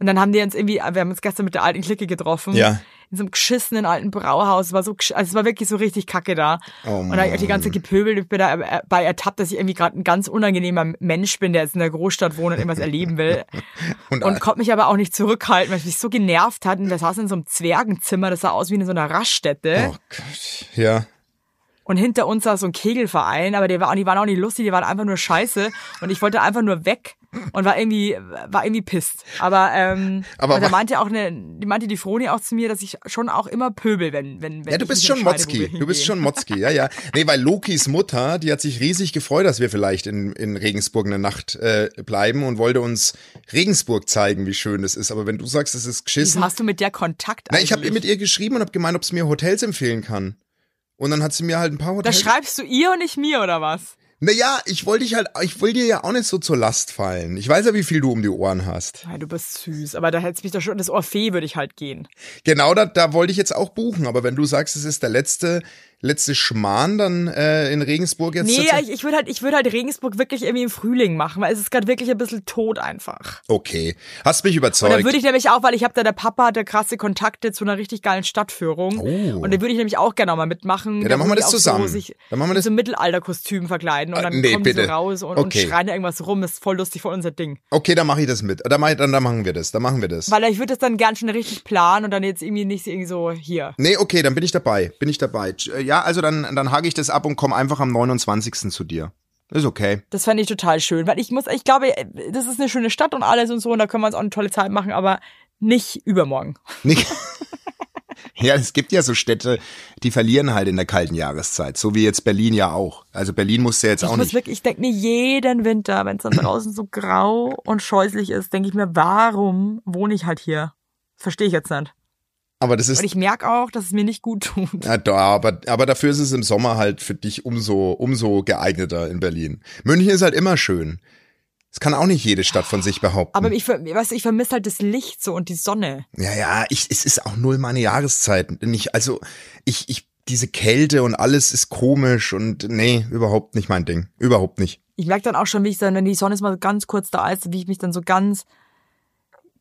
Und dann haben die uns irgendwie, wir haben uns gestern mit der alten Clique getroffen. Ja. In so einem geschissenen alten Brauhaus. Es war so, also es war wirklich so richtig kacke da. Oh und da ich die ganze Gepöbel, ich bin da äh, bei ertappt, dass ich irgendwie gerade ein ganz unangenehmer Mensch bin, der jetzt in der Großstadt wohnt und irgendwas erleben will. Und, Und konnte mich aber auch nicht zurückhalten, weil es mich so genervt hat. Und wir saßen in so einem Zwergenzimmer, das sah aus wie in so einer Raststätte. oh Gott, ja. Und hinter uns saß so ein Kegelverein, aber der war, die waren auch nicht lustig, die waren einfach nur scheiße. Und ich wollte einfach nur weg und war irgendwie, war irgendwie pisst. Aber, ähm, Aber und da meinte auch eine, die meinte die Froni auch zu mir, dass ich schon auch immer pöbel, wenn, wenn, wenn Ja, du bist schon Motzki. Du bist schon Motzki, ja, ja. Nee, weil Lokis Mutter, die hat sich riesig gefreut, dass wir vielleicht in, in Regensburg eine Nacht äh, bleiben und wollte uns Regensburg zeigen, wie schön es ist. Aber wenn du sagst, es ist Wieso geschissen. hast du mit der Kontakt Na, eigentlich? ich habe mit ihr geschrieben und habe gemeint, ob sie mir Hotels empfehlen kann. Und dann hat sie mir halt ein paar Da Hotels. schreibst du ihr und nicht mir, oder was? Naja, ich wollte dich halt, ich will dir ja auch nicht so zur Last fallen. Ich weiß ja, wie viel du um die Ohren hast. Ja, du bist süß, aber da hättest mich doch schon, das Orphee würde ich halt gehen. Genau, da, da wollte ich jetzt auch buchen. Aber wenn du sagst, es ist der letzte letzte Schmarrn dann äh, in Regensburg jetzt? Nee, ich, ich würde halt, ich würde halt Regensburg wirklich irgendwie im Frühling machen, weil es ist gerade wirklich ein bisschen tot einfach. okay. Hast mich Und da überzeugt. würde ich nämlich auch, weil ich habe da, der Papa hatte krasse Kontakte zu einer richtig geilen Stadtführung. Oh. Und da würde ich nämlich auch gerne mal mitmachen. Ja, dann Da machen wir das zusammen. So, sich Dann machen wir in das- so Mittelalterkostüm verkleiden und Ah, dann nee, kommen die bitte. so raus und, Okay. und schreien da irgendwas rum. ist voll lustig, voll unser Ding. okay, dann mache ich das mit. Dann, mach dann, dann machen wir das. Dann machen wir das. Weil ich würde das dann gern schon richtig planen und dann jetzt irgendwie nicht irgendwie so hier. Nee, okay, dann bin ich dabei. Bin ich dabei. Äh, Ja, also dann, dann hake ich das ab und komme einfach am 29. zu dir. Ist okay. Das fände ich total schön, weil ich muss, ich glaube, das ist eine schöne Stadt und alles und so und da können wir uns auch eine tolle Zeit machen, aber nicht übermorgen. Nicht. ja, es gibt ja so Städte, die verlieren halt in der kalten Jahreszeit. So wie jetzt Berlin ja auch. Also Berlin musste jetzt Ich auch muss nicht. wirklich, ich denke mir jeden Winter, wenn es dann draußen so grau und scheußlich ist, denke ich mir, warum wohne ich halt hier? Verstehe ich jetzt nicht. Aber das ist Und ich merke auch, dass es mir nicht gut tut. Ja, da, aber, aber dafür ist es im Sommer halt für dich umso, umso geeigneter in Berlin. München ist halt immer schön. Das kann auch nicht jede Stadt von sich behaupten. Aber ich, weißt du, ich vermisse halt das Licht so und die Sonne. ja, ja, ich, es ist auch null meine Jahreszeit. Nicht, also, ich, ich, diese Kälte und alles ist komisch und nee, überhaupt nicht mein Ding. Überhaupt nicht. Ich merke dann auch schon, wie ich dann, wenn die Sonne ist mal ganz kurz da ist, wie ich mich dann so ganz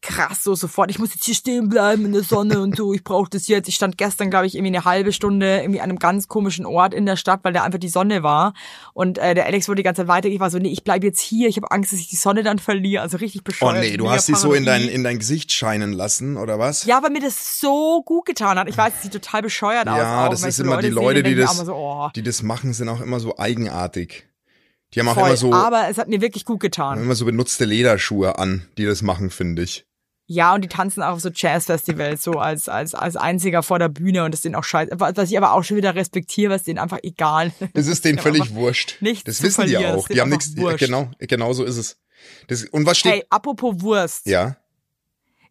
krass so sofort, ich muss jetzt hier stehen bleiben in der Sonne und so, ich brauche das jetzt. Ich stand gestern, glaube ich, irgendwie eine halbe Stunde irgendwie an einem ganz komischen Ort in der Stadt, weil da einfach die Sonne war. Und äh, der Alex wurde die ganze Zeit weiter. Ich war so, nee, ich bleib jetzt hier. Ich habe Angst, dass ich die Sonne dann verliere. Also richtig Oh bescheuert. nee, du hast sie so in dein, in dein Gesicht scheinen lassen, oder was? Ja, weil mir das so gut getan hat. Ich weiß, es sieht total bescheuert aus. Ja, das ist so immer die Leute, die ich das, so, oh, die das machen, sind auch immer so eigenartig. Die haben auch voll. immer so, Aber es hat mir wirklich gut getan. immer so benutzte Lederschuhe an, die das machen, finde ich. Ja, und die tanzen auch auf so Jazzfestivals so als, als, als einziger vor der Bühne und das ist denen auch scheiße. Was ich aber auch schon wieder respektiere, was denen einfach egal Es ist denen völlig wurscht. nichts Das wissen die auch. ist Die haben nichts. wurscht. Genau, genau so ist es. Das, und was steht? Hey, apropos Wurst. Ja,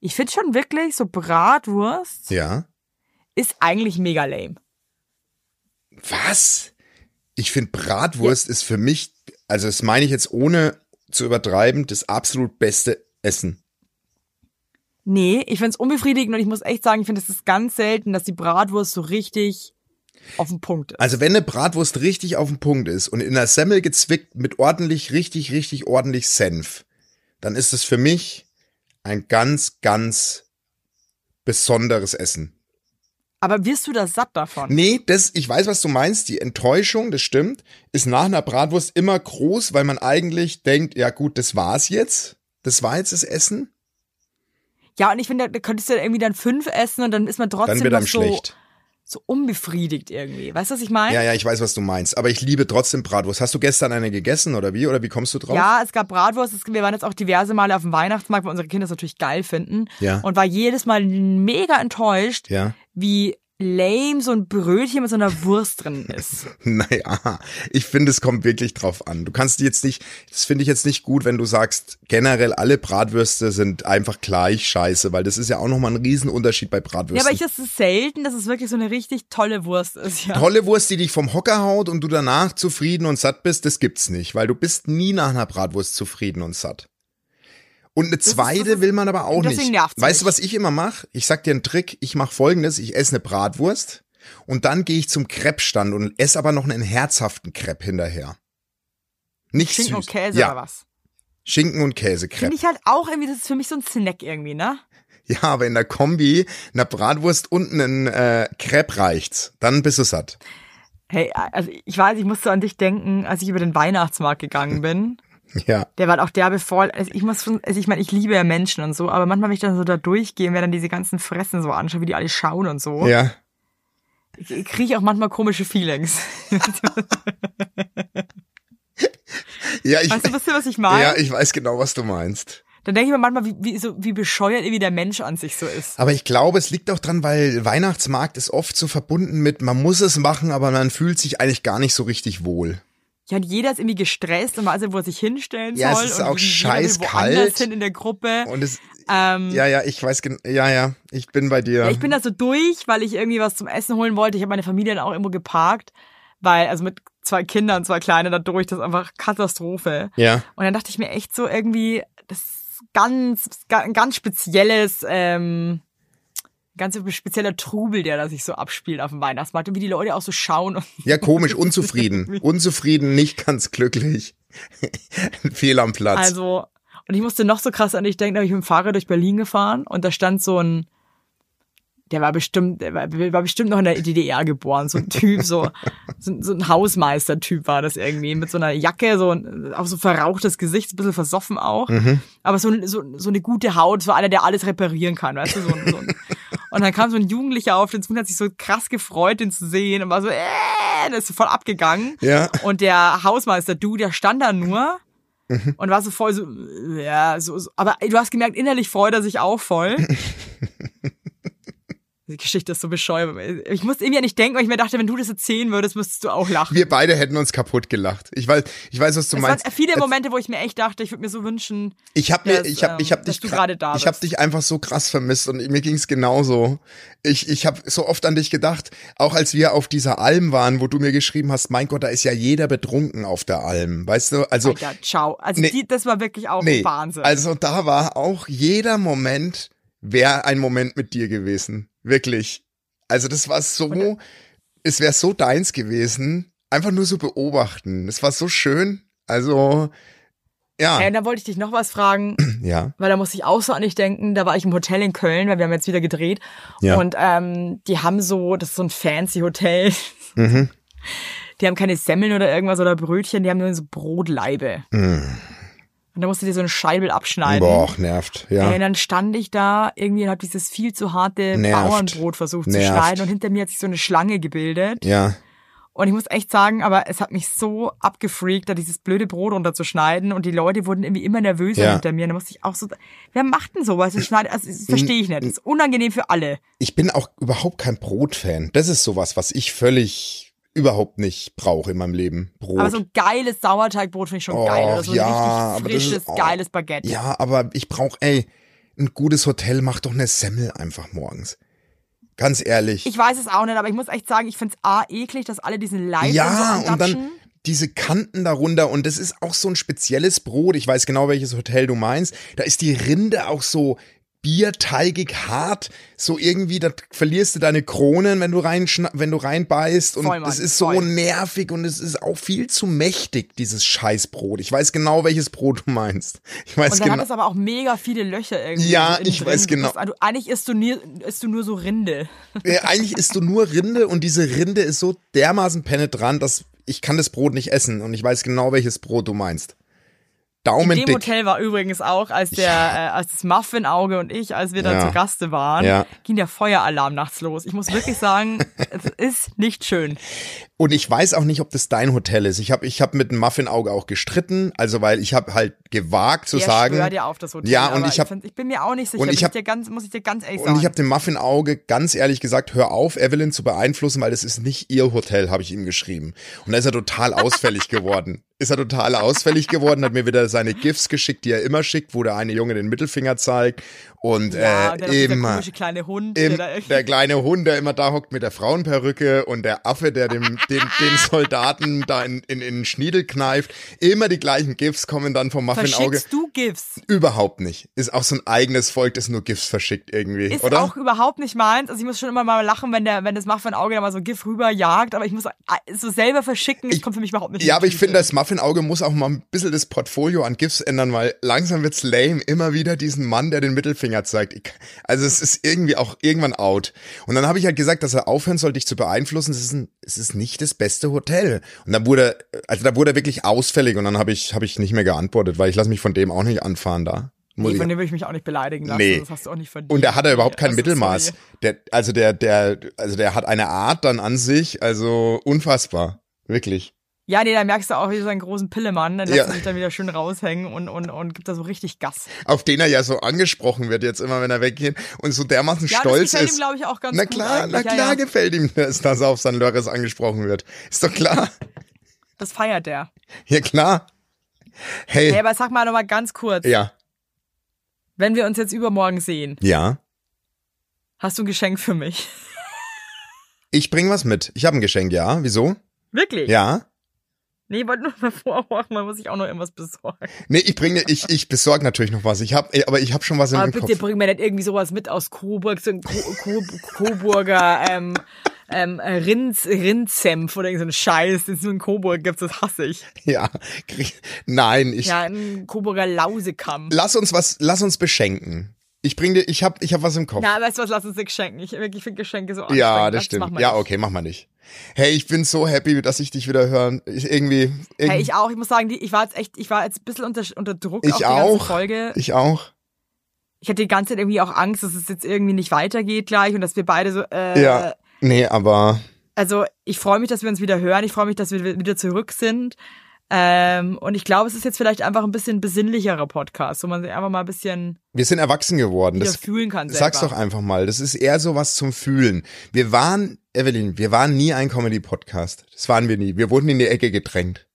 Ich finde schon wirklich, so Bratwurst ja. ist eigentlich mega lame. Was? Ich finde Bratwurst ist für mich, also das meine ich jetzt ohne zu übertreiben, das absolut beste Essen. Nee, ich find's unbefriedigend und ich muss echt sagen, ich finde, es ist ganz selten, dass die Bratwurst so richtig auf den Punkt ist. Also wenn eine Bratwurst richtig auf dem Punkt ist und in der Semmel gezwickt mit ordentlich, richtig, richtig ordentlich Senf, dann ist es für mich ein ganz, ganz besonderes Essen. Aber wirst du da satt davon? Nee, das, ich weiß, was du meinst. Die Enttäuschung, das stimmt, ist nach einer Bratwurst immer groß, weil man eigentlich denkt, ja gut, das war's jetzt. Das war jetzt das Essen. Ja, und ich finde, da könntest du irgendwie dann fünf essen und dann ist man trotzdem Dann wird einem so, schlecht. so unbefriedigt irgendwie. Weißt du, was ich meine? Ja, ja, ich weiß, was du meinst. Aber ich liebe trotzdem Bratwurst. Hast du gestern eine gegessen oder wie? Oder wie kommst du drauf? Ja, es gab Bratwurst. Es, wir waren jetzt auch diverse Male auf dem Weihnachtsmarkt, weil unsere Kinder es natürlich geil finden. Ja. Und war jedes Mal mega enttäuscht, Ja. wie lame so ein Brötchen mit so einer Wurst drin ist. Naja, ich finde, es kommt wirklich drauf an. Du kannst jetzt nicht, das finde ich jetzt nicht gut, wenn du sagst, generell alle Bratwürste sind einfach gleich scheiße, weil das ist ja auch nochmal ein Riesenunterschied bei Bratwürsten. Ja, aber ich, das ist selten, dass es wirklich so eine richtig tolle Wurst ist. Ja. Tolle Wurst, die dich vom Hocker haut und du danach zufrieden und satt bist, das gibt's nicht, weil du bist nie nach einer Bratwurst zufrieden und satt. Und eine zweite das will man aber auch nicht. Weißt du, was ich immer mache? Ich sag dir einen Trick, ich mache folgendes, ich esse eine Bratwurst und dann gehe ich zum Crepe-Stand und esse aber noch einen herzhaften Crepe hinterher. Nicht Schinken süß. und Käse ja, oder was? Schinken und Käse-Crepe. Finde ich halt auch irgendwie, das ist für mich so ein Snack irgendwie, ne? Ja, aber in der Kombi, einer Bratwurst und einen äh, Crepe reicht's. Dann bist du satt. Hey, also ich weiß, ich musste an dich denken, als ich über den Weihnachtsmarkt gegangen bin. Ja. Der war auch derbe voll. Also ich muss schon, also ich meine, ich liebe ja Menschen und so, aber manchmal, wenn ich dann so da durchgehe und mir dann diese ganzen Fressen so anschaue, wie die alle schauen und so, Ja. ich, ich kriege auch manchmal komische Feelings. Ja, ich, Weißt du, wisst ihr, was ich meine? ja, ich weiß genau, was du meinst. Dann denke ich mir manchmal, wie, wie, so, wie bescheuert irgendwie der Mensch an sich so ist. Aber ich glaube, es liegt auch dran, weil Weihnachtsmarkt ist oft so verbunden mit, man muss es machen, aber man fühlt sich eigentlich gar nicht so richtig wohl. Ja, und jeder ist irgendwie gestresst und weiß nicht, wo er sich hinstellen Ja, es soll. ist und auch jeder will scheiß kalt. hin in der Gruppe. Und es, ähm, ja, ja, ich weiß, ja, ja, ich bin bei dir. Ja, ich bin da so durch, weil ich irgendwie was zum Essen holen wollte. Ich habe meine Familie dann auch irgendwo geparkt, weil, also mit zwei Kindern, zwei Kleine da durch, das ist einfach Katastrophe. ja. Und dann dachte ich mir echt so irgendwie, das ist ganz, ein ganz spezielles, ähm, ganz spezieller Trubel, der da sich so abspielt auf dem Weihnachtsmarkt und wie die Leute auch so schauen. Und Ja, komisch, unzufrieden. Unzufrieden, nicht ganz glücklich. Fehl am Platz. Also, und ich musste noch so krass an dich denken, da bin ich mit dem Fahrrad durch Berlin gefahren und da stand so ein, der war bestimmt, der war, war bestimmt noch in der DDR geboren, so ein Typ, so, so, so ein Hausmeister-Typ war das irgendwie, mit so einer Jacke, so ein, auch so verrauchtes Gesicht, ein bisschen versoffen auch, aber so, so, so eine gute Haut, so einer, der alles reparieren kann, weißt du, so, so ein, und dann kam so ein Jugendlicher auf den zu und hat sich so krass gefreut, den zu sehen und war so, äh, der ist so voll abgegangen. Ja. Und der Hausmeister, du, der stand da nur und war so voll so, ja, so, so, aber du hast gemerkt, innerlich freut er sich auch voll. Die Geschichte ist so bescheuert. Ich musste irgendwie nicht denken, weil ich mir dachte, wenn du das erzählen würdest, müsstest du auch lachen. Wir beide hätten uns kaputt gelacht. Ich weiß, ich weiß, was du es meinst. waren viele Momente, wo ich mir echt dachte, ich würde mir so wünschen, Ich habe mir, ich habe, ich habe ähm, dich, gerade da ich habe bist. dich einfach so krass vermisst und mir ging's genauso. Ich, ich habe so oft an dich gedacht, auch als wir auf dieser Alm waren, wo du mir geschrieben hast, mein Gott, da ist ja jeder betrunken auf der Alm, weißt du? Also Alter, ciao. Also Nee. die, das war wirklich auch nee, Wahnsinn. also da war auch jeder Moment wäre ein Moment mit dir gewesen, wirklich. Also das war so, es wäre so deins gewesen, einfach nur so beobachten. Es war so schön. Also ja, Ey, und dann wollte ich dich noch was fragen, ja, weil da musste ich auch so an dich denken. Da war ich im Hotel in Köln, weil wir haben jetzt wieder gedreht. Ja. Und ähm, die haben so, das ist so ein fancy Hotel. Mhm. Die haben keine Semmeln oder irgendwas oder Brötchen, die haben nur so Brotleibe. Und da musste dir so eine Scheibe abschneiden. Boah, nervt, ja. Ey, und dann stand ich da, irgendwie hab dieses viel zu harte Nervt. Bauernbrot versucht zu Nervt. schneiden und hinter mir hat sich so eine Schlange gebildet. Ja, Und ich muss echt sagen, aber es hat mich so abgefreakt, da dieses blöde Brot runterzuschneiden und die Leute wurden irgendwie immer nervöser Ja. hinter mir. Und da musste ich auch so, wer macht denn sowas? Das schneidet, also, das verstehe ich nicht. Das ist unangenehm für alle. ich bin auch überhaupt kein Brotfan. Das ist sowas, was ich völlig überhaupt nicht brauche in meinem Leben. Brot. Aber so ein geiles Sauerteigbrot finde ich schon geil. Oder so ein ja, aber richtig frisches, ist- oh. geiles Baguette. Ja, aber ich brauche, ey, ein gutes Hotel macht doch eine Semmel einfach morgens. Ganz ehrlich. Ich weiß es auch nicht, aber ich muss echt sagen, ich finde es A, eklig, dass alle diesen Leib ja, so und dann diese Kanten darunter und das ist auch so ein spezielles Brot. Ich weiß genau, welches Hotel du meinst. Da ist die Rinde auch so bierteigig hart, so irgendwie, da verlierst du deine Kronen, wenn du rein, wenn du reinbeißt und es ist so voll. nervig und es ist auch viel zu mächtig, dieses Scheißbrot. Ich weiß genau, welches Brot du meinst. Ich weiß Und dann genau. hat es aber auch mega viele Löcher irgendwie. Ja, ich drin. weiß Du genau. bist- Also, eigentlich isst du, nie, isst du nur so Rinde. Äh, eigentlich isst du nur Rinde und diese Rinde ist so dermaßen penetrant, dass ich kann das Brot nicht essen und ich weiß genau, welches Brot du meinst. In Daumen dem dick. Hotel war übrigens auch, als der, äh, als das Muffin-Auge und ich, als wir da Ja. zu Gaste waren, Ja. ging der Feueralarm nachts los. Ich muss wirklich sagen, es ist nicht schön. Und ich weiß auch nicht, ob das dein Hotel ist. Ich habe ich hab mit dem Muffin-Auge auch gestritten, also weil ich habe halt gewagt zu Der sagen. schwört ja auf das Hotel. Ja, und ich hab- ich bin mir auch nicht sicher. und ich hab- dir ganz, muss ich dir ganz ehrlich Und sagen. ich habe dem Muffin-Auge ganz ehrlich gesagt, hör auf, Evelyn zu beeinflussen, weil das ist nicht ihr Hotel, habe ich ihm geschrieben. Und da ist er total ausfällig geworden. Ist er total ausfällig geworden, hat mir wieder seine GIFs geschickt, die er immer schickt, wo der eine Junge den Mittelfinger zeigt. Und ja, äh, und dieser immer. komische kleine Hund, Im, der der kleine Hund, der immer da hockt mit der Frauenperücke und der Affe, der dem, den, den Soldaten da in, in, in den Schniedel kneift. Immer die gleichen GIFs kommen dann vom Muffin-Auge. Verschickst du GIFs? Überhaupt nicht. Ist auch so ein eigenes Volk, das nur GIFs verschickt irgendwie, Ist oder? auch überhaupt nicht meins. Also ich muss schon immer mal lachen, wenn der, wenn das Muffin-Auge da mal so GIF rüberjagt, aber ich muss äh, so selber verschicken, das kommt für mich überhaupt nicht Ja, aber ich finde, das Muffin-Auge muss auch mal ein bisschen das Portfolio an GIFs ändern, weil langsam wird's lame, immer wieder diesen Mann, der den Mittelfinger zeigt. Ich, also es ist irgendwie auch irgendwann out. Und dann habe ich halt gesagt, dass er aufhören soll, dich zu beeinflussen. Es ist, ein, es ist nicht das beste Hotel. Und dann wurde, er- also da wurde er wirklich ausfällig und dann habe ich, habe ich nicht mehr geantwortet, weil ich lasse mich von dem auch nicht anfahren da. Muss Nee, von dem würde ich mich auch nicht beleidigen lassen. Nee. Das hast du auch nicht verdient. und der hat er überhaupt kein Also, Mittelmaß. Der, also der, der, also der hat eine Art dann an sich, also unfassbar. Wirklich. Ja, nee, da merkst du auch wieder so einen großen Pillemann, dann lässt Ja. er sich dann wieder schön raushängen und, und, und gibt da so richtig Gas. auf den er ja so angesprochen wird jetzt immer, wenn er weggeht und so dermaßen Ja, stolz das gefällt ist. ihm, glaube ich, auch ganz na gut klar, na eigentlich. klar ja, ja. gefällt ihm das, dass er auf San Lores angesprochen wird. Ist doch klar. Das feiert der. Ja, klar. Hey, Hey, aber sag mal noch mal ganz kurz, ja. wenn wir uns jetzt übermorgen sehen, Ja. hast du ein Geschenk für mich? Ich bring was mit. Ich habe ein Geschenk, ja. Wieso? Wirklich? Ja. Nee, ich wollte nur mal vormachen, man muss sich auch noch irgendwas besorgen. Nee, ich bringe, ich, ich besorge natürlich noch was. Ich hab, aber ich habe schon was in Aber den bitte Kopf. bring mir nicht irgendwie sowas mit aus Coburg, so ein Co Co Coburger ähm, ähm, Rinds, Rindsenf oder irgend so ein Scheiß, den es nur in Coburg gibt, das hasse ich. Ja, nein, ich, Ja, ein Coburger Lausekamm. lass uns was, lass uns beschenken. Ich bring dir, ich hab, ich hab was im Kopf. Na, weißt du was, lass uns nicht schenken. Ich wirklich finde Geschenke so ja, anstrengend. das Lass- stimmt. Ja, okay, mach mal nicht. Hey, ich bin so happy, dass ich dich wieder hören. Ich irgendwie, irgendwie Hey, ich auch. Ich muss sagen, die, ich war jetzt echt, ich war jetzt ein bisschen unter, unter Druck Ich auf die auch. ganze Folge. ich auch. Ich hatte die ganze Zeit irgendwie auch Angst, dass es jetzt irgendwie nicht weitergeht gleich und dass wir beide so, äh, Ja, nee, aber also ich freue mich, dass wir uns wieder hören. Ich freue mich, dass wir wieder zurück sind. Ähm, und ich glaube, es ist jetzt vielleicht einfach ein bisschen besinnlicherer Podcast, wo man sich einfach mal ein bisschen wir sind erwachsen geworden. Das, fühlen kann selber. sag's doch einfach mal. Das ist eher so was zum Fühlen. Wir waren, Evelyn, wir waren nie ein Comedy-Podcast. Das waren wir nie. Wir wurden in die Ecke gedrängt.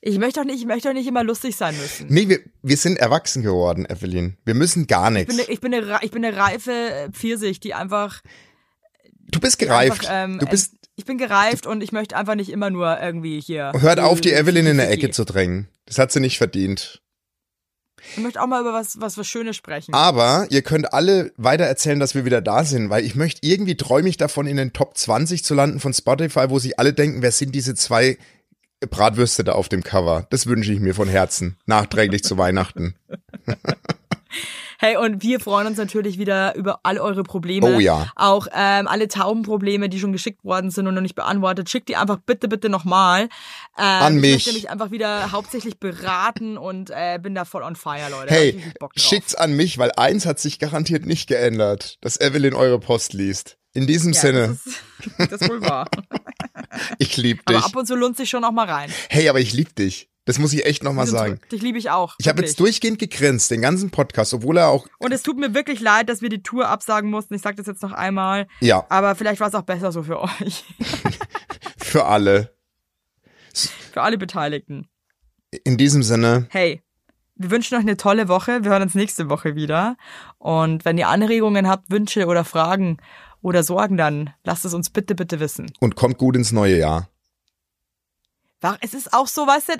Ich möchte doch nicht, ich möchte doch nicht immer lustig sein müssen. Nee, wir, wir sind erwachsen geworden, Evelyn. Wir müssen gar Ich nichts. bin, eine- ich, bin eine, ich bin eine reife äh, Pfirsich, die einfach, Du bist gereift. Einfach, ähm, du bist, ich bin gereift und ich möchte einfach nicht immer nur irgendwie hier. hört auf, die Evelyn in der. Ecke zu drängen. Das hat sie nicht verdient. Ich möchte auch mal über was, was, was Schönes sprechen. Aber ihr könnt alle weiter erzählen, dass wir wieder da sind, weil ich möchte irgendwie träume ich davon, in den Top 20 zu landen von Spotify, wo sich alle denken, wer sind diese zwei Bratwürste da auf dem Cover? Das wünsche ich mir von Herzen. Nachträglich zu Weihnachten. Hey, und wir freuen uns natürlich wieder über all eure Probleme. Oh ja. Auch ähm, alle Taubenprobleme, die schon geschickt worden sind und noch nicht beantwortet. Schickt die einfach bitte, bitte nochmal. Ähm, An Ich mich. möchte mich einfach wieder hauptsächlich beraten und äh, bin da voll on fire, Leute. Ich Hey, schickt's an mich, weil eins hat sich garantiert nicht geändert, dass Evelyn eure Post liest. In diesem ja, Sinne, Das ist, das ist wohl wahr. ich lieb dich. Aber ab und zu lohnt sich schon auch mal rein. Hey, aber ich lieb dich. Das muss ich echt nochmal sagen. Dich liebe ich auch. Ich habe jetzt durchgehend gegrinst, den ganzen Podcast, obwohl er auch, Und es tut mir wirklich leid, dass wir die Tour absagen mussten. Ich sage das jetzt noch einmal. ja, Aber vielleicht war es auch besser so für euch. für alle. für alle Beteiligten. In diesem Sinne, Hey, wir wünschen euch eine tolle Woche. Wir hören uns nächste Woche wieder. Und wenn ihr Anregungen habt, Wünsche oder Fragen oder Sorgen, dann lasst es uns bitte, bitte wissen. und kommt gut ins neue Jahr. Es ist auch so, weißt du,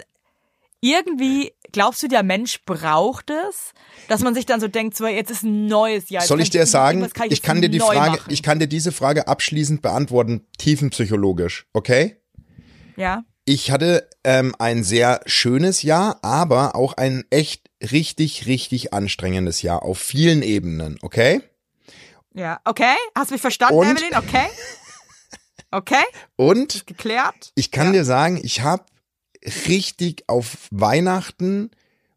irgendwie glaubst du, der Mensch braucht es, dass man sich dann so denkt, so jetzt ist ein neues Jahr. Soll ich dir sagen, kann ich jetzt kann dir die Frage, machen. ich kann dir diese Frage abschließend beantworten, tiefenpsychologisch, okay? ja. Ich hatte ähm, ein sehr schönes Jahr, aber auch ein echt richtig, richtig anstrengendes Jahr auf vielen Ebenen, okay? Ja, okay. Hast du mich verstanden, Und? Evelyn? Okay. Okay, Und geklärt. ich kann dir sagen, ich habe richtig auf Weihnachten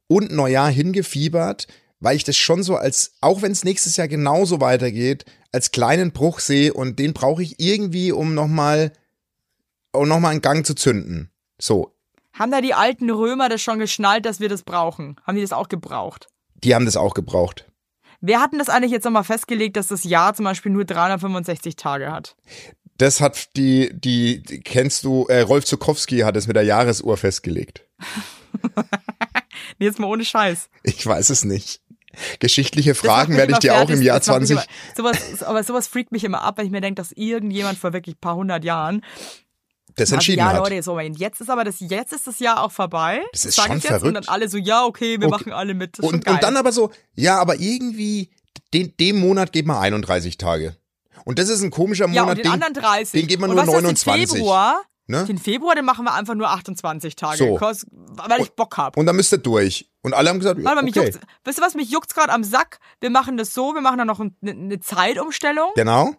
und Neujahr hingefiebert, weil ich das schon so als, auch wenn es nächstes Jahr genauso weitergeht, als kleinen Bruch sehe und den brauche ich irgendwie, um nochmal, um nochmal einen Gang zu zünden. So, Haben da die alten Römer das schon geschnallt, dass wir das brauchen? Haben die das auch gebraucht? die haben das auch gebraucht. Wer hat denn das eigentlich jetzt nochmal festgelegt, dass das Jahr zum Beispiel nur 365 Tage hat? Das hat die, die, die kennst du, äh, Rolf Zukowski hat es mit der Jahresuhr festgelegt. Jetzt mal ohne Scheiß. Ich weiß es nicht. Geschichtliche Das Fragen werde ich dir auch fertig. im Jahr Das macht mich 20. Immer, sowas, aber sowas freakt mich immer ab, wenn ich mir denke, dass irgendjemand vor wirklich ein paar hundert Jahren das Also, entschieden ja, hat. Leute, so, jetzt ist aber das, jetzt ist das Jahr auch vorbei. Das ist sag schon jetzt. Und verrückt. dann alle so, ja, okay, wir Okay. machen alle mit. Das Und, und dann aber so, ja, aber irgendwie, den, dem Monat geht man 31 Tage. Und das ist ein komischer ja, Monat, und den anderen 30. den geht man und nur weißt du was, 29. Den Februar, ne? den Februar, den machen wir einfach nur 28 Tage. So. Weil ich Bock hab. Und dann müsst ihr durch. Und alle haben gesagt, Warte mal, mich okay, weißt du was, mich juckt's gerade am Sack. Wir machen das so, wir machen dann noch ein- eine, eine Zeitumstellung. genau.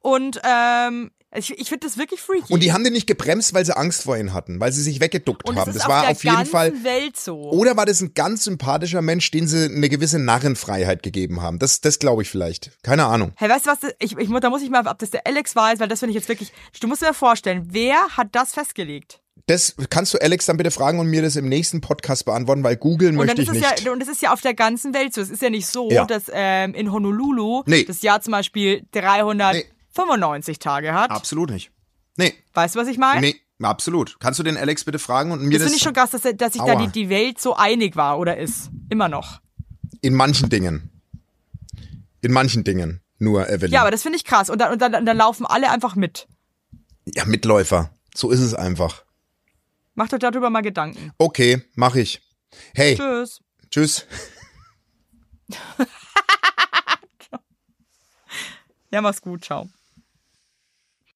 Und ähm, ich, ich finde das wirklich freaky. Und die haben den nicht gebremst, weil sie Angst vor ihnen hatten, weil sie sich weggeduckt Und es haben. ist Das auf war auf jeden ganzen Fall. Welt so. Oder war das ein ganz sympathischer Mensch, den sie eine gewisse Narrenfreiheit gegeben haben? Das, das glaube ich vielleicht. Keine Ahnung. Hey, weißt du was? Ich, ich, da muss ich mal, ob das der Alex weiß, weil das finde ich jetzt wirklich. Du musst dir vorstellen, wer hat das festgelegt? Das kannst du Alex dann bitte fragen und mir das im nächsten Podcast beantworten, weil googeln Und möchte ich es nicht. ja, und das ist ja auf der ganzen Welt so. Es ist ja nicht so, Ja. dass ähm, in Honolulu Nee. das Jahr zum Beispiel 395 Tage hat. Absolut nicht. Nee, Weißt du, was ich meine? nee, absolut. Kannst du den Alex bitte fragen und mir Das das, finde ich schon krass, dass, dass sich da die, die Welt so einig war oder ist. Immer noch. in manchen Dingen. In manchen Dingen. Nur Evelyn. Ja, aber das finde ich krass. Und dann, und dann, dann laufen alle einfach mit. ja, Mitläufer. So ist es einfach. Macht euch darüber mal Gedanken. Okay, mach ich. Hey, Tschüss. tschüss. Ja, mach's gut. Ciao.